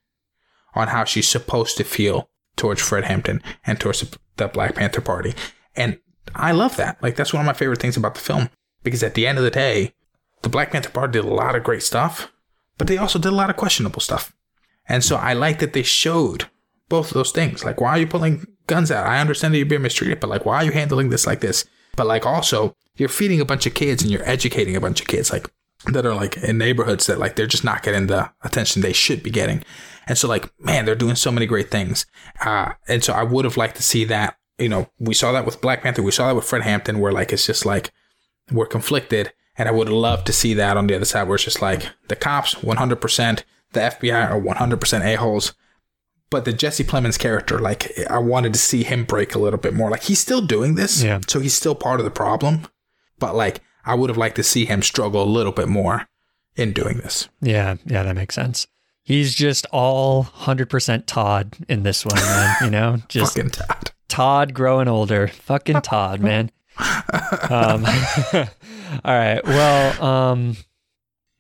on how she's supposed to feel towards Fred Hampton and towards the Black Panther Party. And I love that. Like, that's one of my favorite things about the film because at the end of the day, the Black Panther Party did a lot of great stuff, but they also did a lot of questionable stuff. And so I like that they showed both of those things. Like, why are you pulling guns out? I understand that you're being mistreated, but like, why are you handling this like this? But like, also, you're feeding a bunch of kids and you're educating a bunch of kids, like, that are like in neighborhoods that like they're just not getting the attention they should be getting. And so, like, man, they're doing so many great things. Uh, and so I would have liked to see that. You know, we saw that with Black Panther, we saw that with Fred Hampton, where like it's just like we're conflicted. And I would love to see that on the other side, where it's just like the cops, 100%, the FBI are 100% a-holes. But the Jesse Plemons character, like, I wanted to see him break a little bit more. Like, he's still doing this. Yeah. So he's still part of the problem. But, like, I would have liked to see him struggle a little bit more in doing this. Yeah, yeah, that makes sense. He's just all 100% Todd in this one, man. You know, just Fucking Todd. Todd growing older. Fucking Todd, man. Um, all right. Well, um,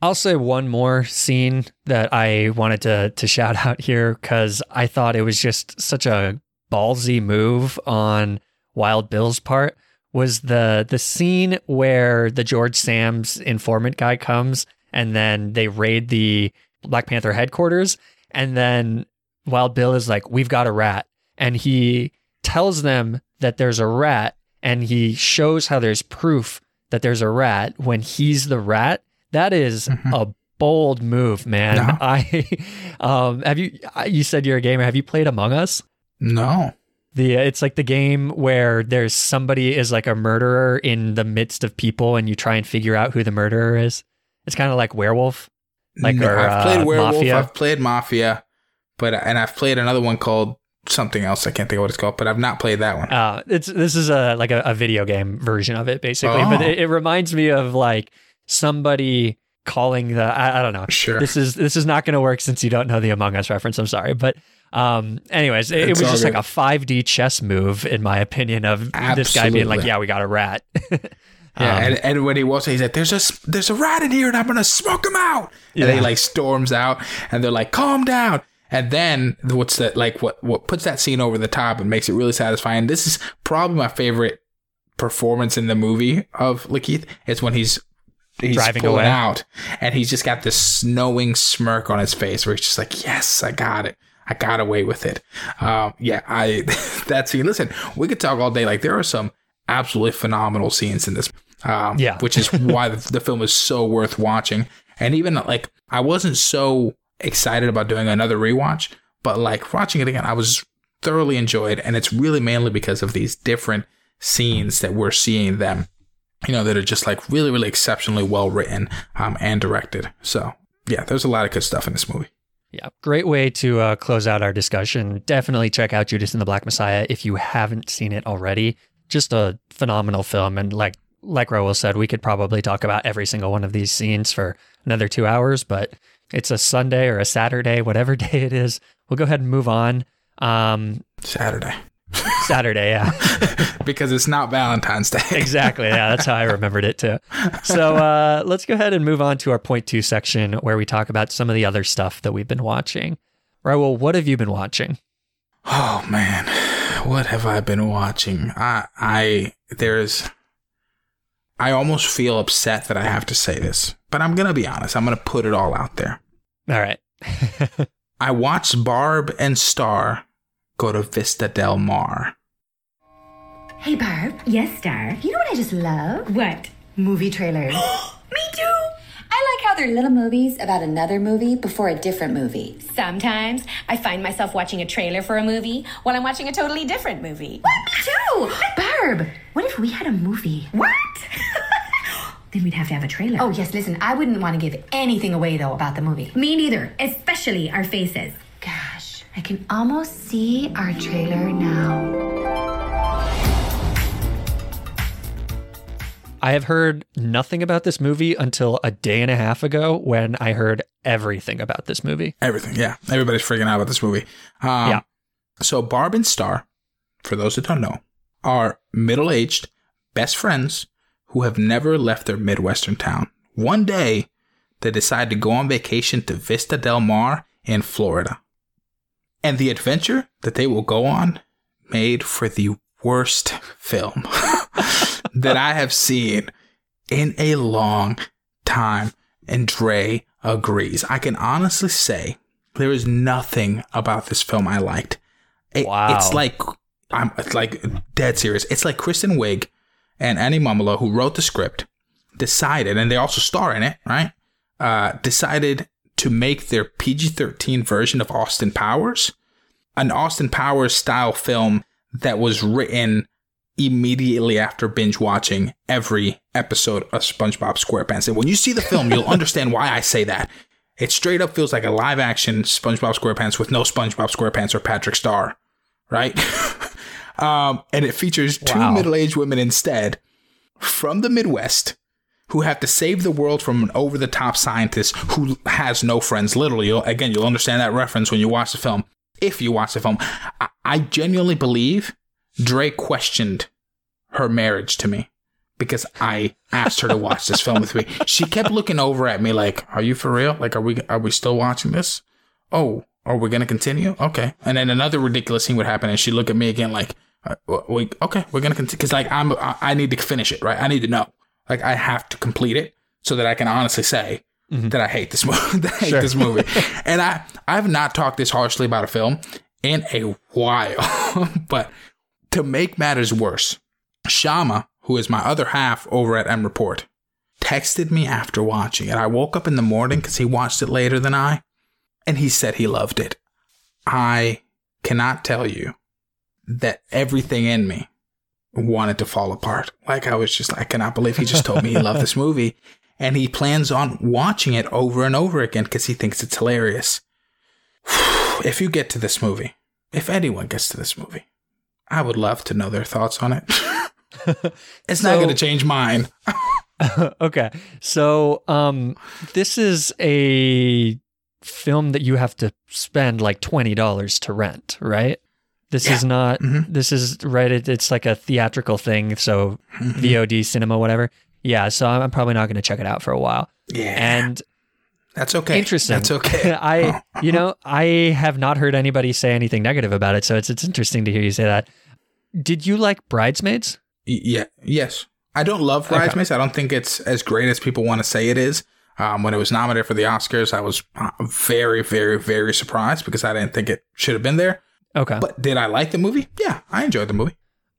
I'll say one more scene that I wanted to to shout out here because I thought it was just such a ballsy move on Wild Bill's part. Was the the scene where the George Sams informant guy comes and then they raid the Black Panther headquarters and then Wild Bill is like, "We've got a rat," and he tells them that there's a rat and he shows how there's proof that there's a rat when he's the rat. That is a bold move, man. No. I um have you you said you're a gamer. Have you played Among Us? No. The it's like the game where there's somebody is like a murderer in the midst of people and you try and figure out who the murderer is. It's kind of like werewolf. Like No, or, I've played uh, Werewolf. Mafia. I've played Mafia, but and I've played another one called something else. I can't think of what it's called, but I've not played that one. Uh, it's this is a like a, a video game version of it basically, but Oh. it, it reminds me of like somebody calling the I, I don't know. Sure. This is this is not going to work since you don't know the Among Us reference. I'm sorry, but um, anyways, it, it was just good. like a 5D chess move in my opinion of this guy being like, "Yeah, we got a rat." Yeah, Um, and, and when he walks he's like, "There's a there's a rat in here, and I'm gonna smoke him out." And then he like storms out, and they're like, "Calm down." And then what's that like? What what puts that scene over the top and makes it really satisfying? This is probably my favorite performance in the movie of Lakeith. It's when he's he's Driving pulling away. out, and he's just got this snowing smirk on his face, where he's just like, "Yes, I got it." I got away with it. Um, yeah, I that scene. Listen, we could talk all day. Like there are some absolutely phenomenal scenes in this. Um, Yeah. which is why the, the film is so worth watching. And even like I wasn't so excited about doing another rewatch, but like watching it again, I was thoroughly enjoyed, and it's really mainly because of these different scenes that we're seeing them. You know, that are just like really, really exceptionally well written um, and directed. So yeah, there's a lot of good stuff in this movie. Yeah, great way to uh, close out our discussion. Definitely check out Judas and the Black Messiah if you haven't seen it already. Just a phenomenal film, and like like Raul said, we could probably talk about every single one of these scenes for another two hours. But it's a Sunday or a Saturday, whatever day it is. We'll go ahead and move on. Um, Saturday. Saturday, yeah. because it's not Valentine's Day. exactly. Yeah, that's how I remembered it too. So uh, let's go ahead and move on to our point two section where we talk about some of the other stuff that we've been watching. Right. Well, what have you been watching? Oh man, what have I been watching? I I there's I almost feel upset that I have to say this, but I'm going to be honest. I'm going to put it all out there. All right. I watched Barb and Star go to Vista Del Mar. Hey, Barb. Yes, Star. You know what I just love? What? Movie trailers. Me too. I like how they're little movies about another movie before a different movie. Sometimes I find myself watching a trailer for a movie while I'm watching a totally different movie. What? Me too. Barb, what if we had a movie? What? then we'd have to have a trailer. Oh, yes, listen, I wouldn't want to give anything away, though, about the movie. Me neither, especially our faces. Gosh, I can almost see our trailer now. I have heard nothing about this movie until a day and a half ago when I heard everything about this movie. Everything, yeah. Everybody's freaking out about this movie. Um, Yeah. So Barb and Star, for those that don't know, are middle-aged best friends who have never left their midwestern town. One day, they decide to go on vacation to Vista Del Mar in Florida. And the adventure that they will go on made for the worst film that I have seen in a long time. And Dre agrees. I can honestly say there is nothing about this film I liked. It- Wow. It's like I'm it's like dead serious. It's like Kristen Wiig and Annie Mumolo, who wrote the script, decided, and they also star in it, right? Uh, decided to make their PG-13 version of Austin Powers, an Austin Powers style film that was written immediately after binge watching every episode of SpongeBob SquarePants. And when you see the film, you'll understand why I say that. It straight up feels like a live action SpongeBob SquarePants with no SpongeBob SquarePants or Patrick Star, right? um, and it features two Wow. middle aged women instead from the Midwest who have to save the world from an over the top scientist who has no friends. Literally, you'll, again, you'll understand that reference when you watch the film. If you watch the film, I, I genuinely believe Dre questioned her marriage to me because I asked her to watch this film with me. She kept looking over at me like, "Are you for real? Like, are we are we still watching this? Oh, are we gonna continue? Okay." And then another ridiculous scene would happen, and she'd look at me again like, uh, "We okay? We're gonna continue because like I'm I I need to finish it, right? I need to know. Like, I have to complete it so that I can honestly say." Mm-hmm. That I hate this movie. that I hate Sure. this movie, and I I've not talked this harshly about a film in a while. but to make matters worse, Shama, who is my other half over at M Report, texted me after watching it. I woke up in the morning because he watched it later than I, and he said he loved it. I cannot tell you that everything in me wanted to fall apart. Like I was just, I cannot believe he just told me he loved this movie, and he plans on watching it over and over again because he thinks it's hilarious. If you get to this movie, if anyone gets to this movie, I would love to know their thoughts on it. it's not going to change mine. okay. So, um, this is a film that you have to spend like $20 to rent, right? This is not, this is right. It, it's like a theatrical thing. So, VOD, cinema, whatever. Yeah. So, I'm, I'm probably not going to check it out for a while. Yeah. And That's okay. interesting. That's okay. I, you know, I have not heard anybody say anything negative about it. So, it's, it's interesting to hear you say that. Did you like Bridesmaids? Yeah. Yes. I don't love Bridesmaids. I don't think it's as great as people want to say it is. Um, when it was nominated for the Oscars, I was uh, very, very, very surprised because I didn't think it should have been there. Okay. But did I like the movie? Yeah, I enjoyed the movie.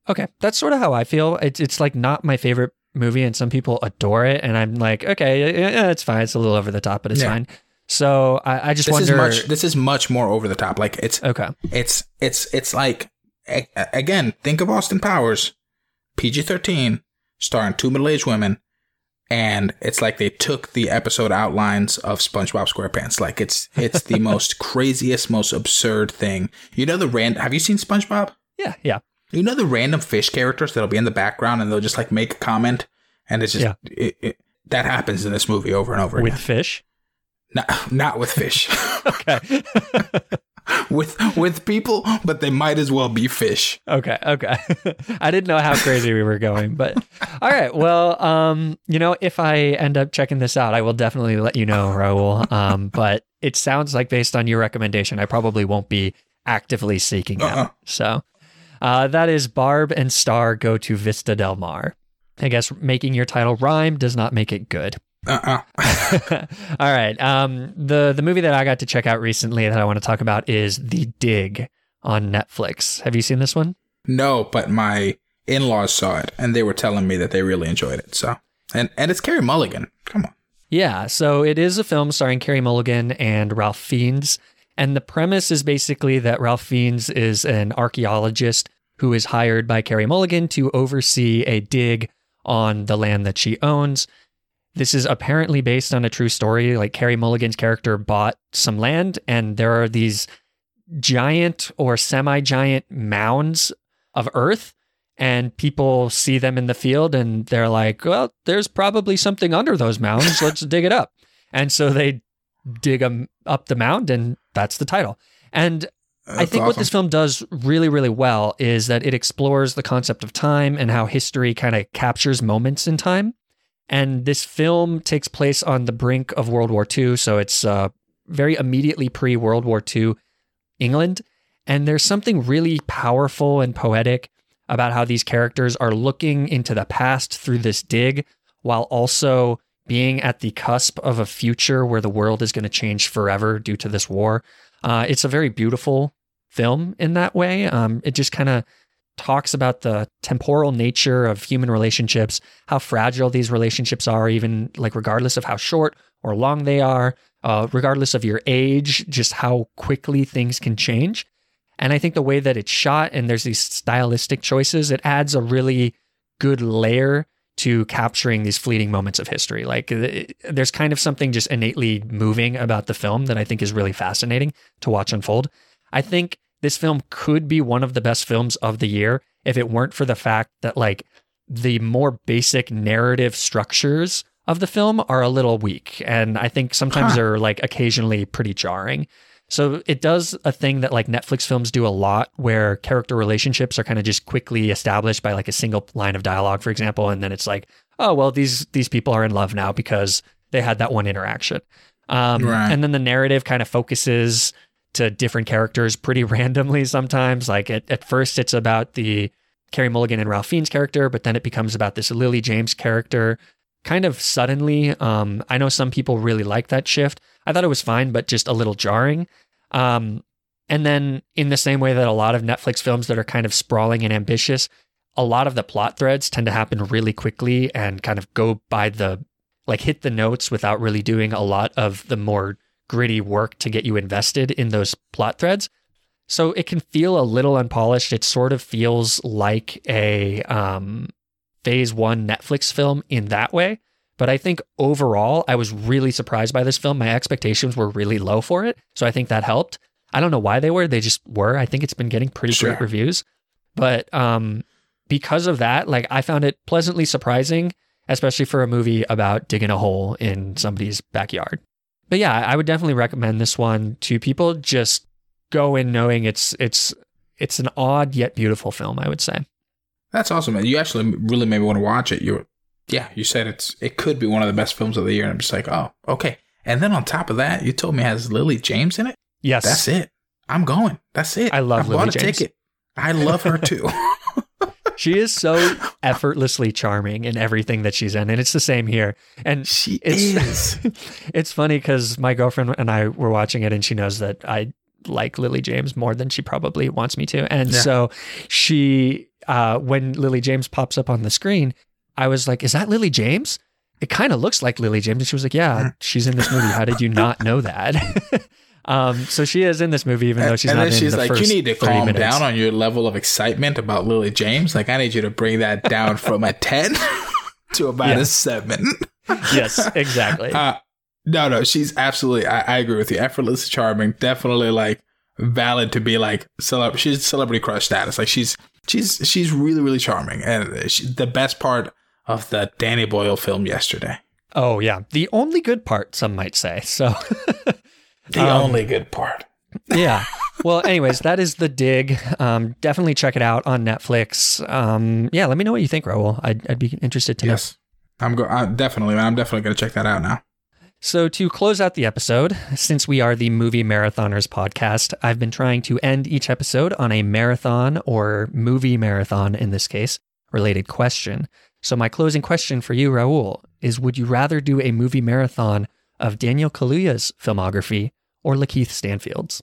Okay, that's sort of how I feel. It's it's like not my favorite movie, and some people adore it, and I'm like, okay, yeah, it's fine. It's a little over the top, but it's Yeah. fine. So I, I just This wonder. is much. This is much more over the top. Like it's okay, it's it's it's like again. Think of Austin Powers, PG thirteen, starring two middle aged women, and it's like they took the episode outlines of SpongeBob SquarePants. Like it's it's the most craziest, most absurd thing. You know the rand. Have you seen SpongeBob? yeah, yeah, You know the random fish characters that'll be in the background and they'll just like make a comment, and it's just Yeah. it, it, that happens in this movie over and over again. with again. fish. Not not with fish. Okay, with with people, but they might as well be fish. okay, okay. I didn't know how crazy we were going, but all right. Well, um, you know, if I end up checking this out, I will definitely let you know, Raul. Um, but it sounds like based on your recommendation, I probably won't be actively seeking Uh-uh. out. So. Uh, that is Barb and Star go to Vista Del Mar. I guess making your title rhyme does not make it good. Uh uh All right. Um, the the movie that I got to check out recently that I want to talk about is The Dig on Netflix. Have you seen this one? No, but my in laws saw it and they were telling me that they really enjoyed it. So and and it's Carey Mulligan. Come on. Yeah, so it is a film starring Carey Mulligan and Ralph Fiennes. And the premise is basically that Ralph Fiennes is an archaeologist who is hired by Carey Mulligan to oversee a dig on the land that she owns. This is apparently based on a true story. Like Carey Mulligan's character bought some land, and there are these giant or semi giant mounds of earth and people see them in the field and they're like, well, there's probably something under those mounds. Let's dig it up. And so they dig up the mound, and that's the title. And I That's think what this film does really, really well is that it explores the concept of time and how history kind of captures moments in time. And this film takes place on the brink of World War II. So it's uh, very immediately pre World War II England. And there's something really powerful and poetic about how these characters are looking into the past through this dig while also being at the cusp of a future where the world is going to change forever due to this war. Uh, it's a very beautiful film in that way. Um, it just kind of talks about the temporal nature of human relationships, how fragile these relationships are, even like regardless of how short or long they are, uh, regardless of your age, just how quickly things can change. And I think the way that it's shot and there's these stylistic choices, it adds a really good layer to capturing these fleeting moments of history. Like there's kind of something just innately moving about the film that I think is really fascinating to watch unfold. I think this film could be one of the best films of the year if it weren't for the fact that like the more basic narrative structures of the film are a little weak and I think sometimes Huh. they're like occasionally pretty jarring. So it does a thing that like Netflix films do a lot where character relationships are kind of just quickly established by like a single line of dialogue, for example. And then it's like, oh, well, these, these people are in love now because they had that one interaction. Um, Right. And then the narrative kind of focuses to different characters pretty randomly sometimes. Like at, at first, it's about the Carey Mulligan and Ralph Fiennes character, but then it becomes about this Lily James character kind of suddenly. Um, I know some people really like that shift. I thought it was fine, but just a little jarring. Um, and then, in the same way that a lot of Netflix films that are kind of sprawling and ambitious, a lot of the plot threads tend to happen really quickly and kind of go by the like hit the notes without really doing a lot of the more gritty work to get you invested in those plot threads. So it can feel a little unpolished. It sort of feels like a um, phase one Netflix film in that way. But I think overall, I was really surprised by this film. My expectations were really low for it. So I think that helped. I don't know why they were. They just were. I think it's been getting pretty Sure. great reviews. But um, because of that, like I found it pleasantly surprising, especially for a movie about digging a hole in somebody's backyard. But yeah, I would definitely recommend this one to people. Just go in knowing it's it's it's an odd yet beautiful film. I would say. That's awesome, man. You actually really made me want to watch it. You, yeah, you said it's it could be one of the best films of the year, and I'm just like, oh, okay. And then on top of that, you told me it has Lily James in it. Yes, That's it. I'm going. That's it. I love I Lily bought a James. ticket. I love her too. She is so effortlessly charming in everything that she's in, and it's the same here. And she it's, is. it's funny because my girlfriend and I were watching it, and she knows that I like Lily James more than she probably wants me to, and Yeah. so she, uh, when Lily James pops up on the screen, I was like, "Is that Lily James?" It kind of looks like Lily James, and she was like, "Yeah, she's in this movie. How did you not know that?" um, so she is in this movie, even though she's and not And then in she's the like, "You need to calm minutes." down on your level of excitement about Lily James. Like, I need you to bring that down from a ten to about a seven. yes, exactly. Uh, no, no, she's absolutely. I, I agree with you. Effortless, charming, definitely like valid to be like celeb. She's celebrity crush status. Like she's she's she's really really charming, and she, the best part of the Danny Boyle film yesterday. Oh yeah, the only good part, some might say. So The Um, only good part. yeah. Well, anyways, that is the dig. Um, definitely check it out on Netflix. Um, yeah, let me know what you think, Raul. I'd, I'd be interested to know. Yes, I'm go. I'm definitely. man, I'm definitely gonna check that out now. So, to close out the episode, since we are the Movie Marathoners podcast, I've been trying to end each episode on a marathon or movie marathon, in this case, related question. So, my closing question for you, Raul, is Would you rather do a movie marathon of Daniel Kaluuya's filmography or Lakeith Stanfield's?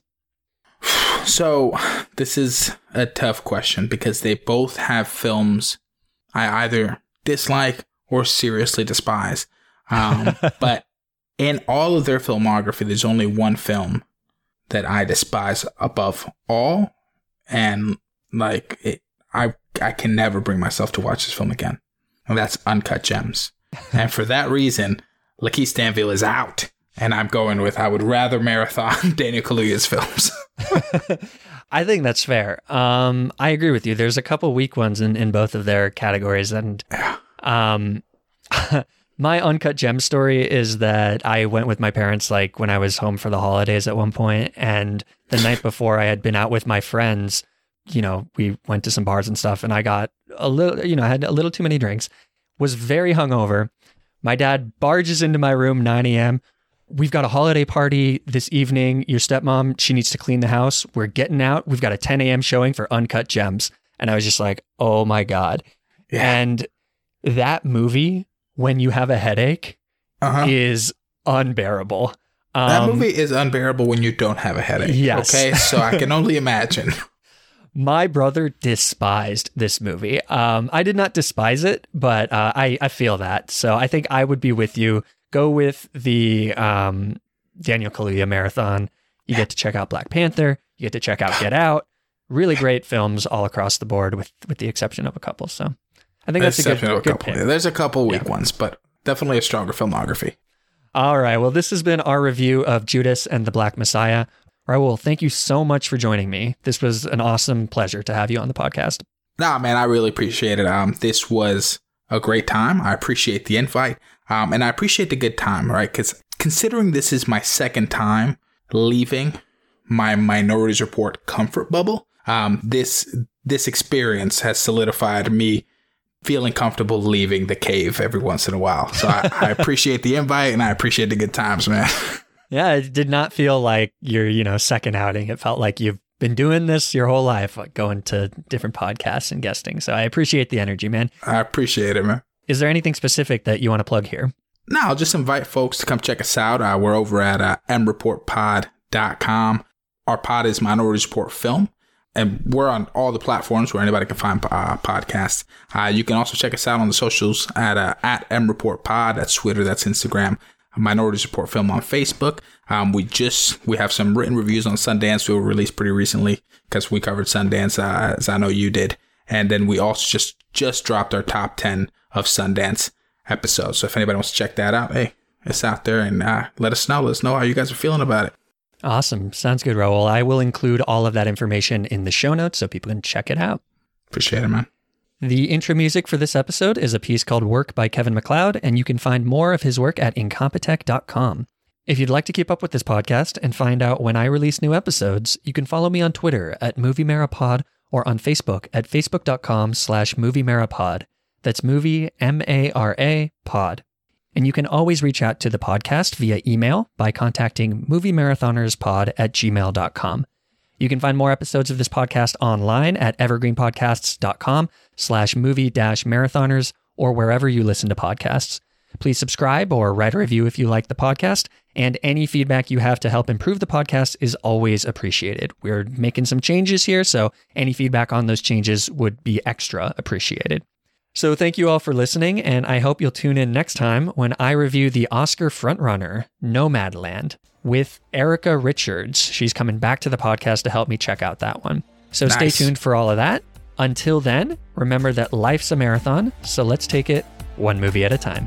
So this is a tough question because they both have films I either dislike or seriously despise. Um, but in all of their filmography, there's only one film that I despise above all, and like it, I I can never bring myself to watch this film again, and that's Uncut Gems. and for that reason, Lakeith Stanfield is out, and I'm going with I would rather marathon Daniel Kaluuya's films. I think that's fair. Um, I agree with you. There's a couple weak ones in, in both of their categories, and um, my uncut gem story is that I went with my parents like when I was home for the holidays at one point, and the night before I had been out with my friends. You know, we went to some bars and stuff, and I got a little, you know, I had a little too many drinks. Was very hungover. My dad barges into my room 9 a.m. We've got a holiday party this evening. Your stepmom, she needs to clean the house. We're getting out. We've got a 10 a.m. showing for Uncut Gems. And I was just like, oh my God. And that movie, when you have a headache, Uh-huh. is unbearable. That Um, movie is unbearable when you don't have a headache. Yes. Okay, so I can only imagine. My brother despised this movie. Um, I did not despise it, but uh, I, I feel that. So I think I would be with you. Go with the um, Daniel Kaluuya marathon. You get to check out Black Panther. You get to check out Get Out. Really great films all across the board, with with the exception of a couple. So I think that's a good, a good couple. pick. There's a couple weak ones, but definitely a stronger filmography. All right. Well, this has been our review of Judas and the Black Messiah. Raul, thank you so much for joining me. This was an awesome pleasure to have you on the podcast. Nah, man, I really appreciate it. Um, this was a great time. I appreciate the invite. Um, and I appreciate the good time, right? Because considering this is my second time leaving my Minorities Report comfort bubble. Um, this this experience has solidified me feeling comfortable leaving the cave every once in a while. So I, I appreciate the invite and I appreciate the good times, man. Yeah, it did not feel like your, you know, second outing. It felt like you've been doing this your whole life, like going to different podcasts and guesting. So I appreciate the energy, man. I appreciate it, man. Is there anything specific that you want to plug here? No, I'll just invite folks to come check us out. Uh, we're over at uh, mreportpod.com. Our pod is Minority Report Film, and we're on all the platforms where anybody can find uh, podcasts. Uh, you can also check us out on the socials at uh, at mreportpod. That's Twitter, that's Instagram. Minority Report Film on Facebook. Um, we just we have some written reviews on Sundance we were released pretty recently because we covered Sundance uh, as I know you did, and then we also just just dropped our top ten of Sundance episode. So if anybody wants to check that out, hey, it's out there, and uh, let us know. Let us know how you guys are feeling about it. Awesome. Sounds good, Raul. I will include all of that information in the show notes so people can check it out. Appreciate it, man. The intro music for this episode is a piece called Work by Kevin MacLeod, and you can find more of his work at incompetech.com. If you'd like to keep up with this podcast and find out when I release new episodes, you can follow me on Twitter at MovieMaraPod or on Facebook at facebook.com slash MovieMaraPod. That's movie M-A-R-A pod. And you can always reach out to the podcast via email by contacting moviemarathonerspod at gmail.com. You can find more episodes of this podcast online at evergreenpodcasts.com slash movie dash marathoners or wherever you listen to podcasts. Please subscribe or write a review if you like the podcast, and any feedback you have to help improve the podcast is always appreciated. We're making some changes here, so any feedback on those changes would be extra appreciated. So thank you all for listening, and I hope you'll tune in next time when I review the Oscar frontrunner, Nomadland, with Erica Richards. She's coming back to the podcast to help me check out that one. So stay tuned for all of that. Until then, remember that life's a marathon, so let's take it one movie at a time.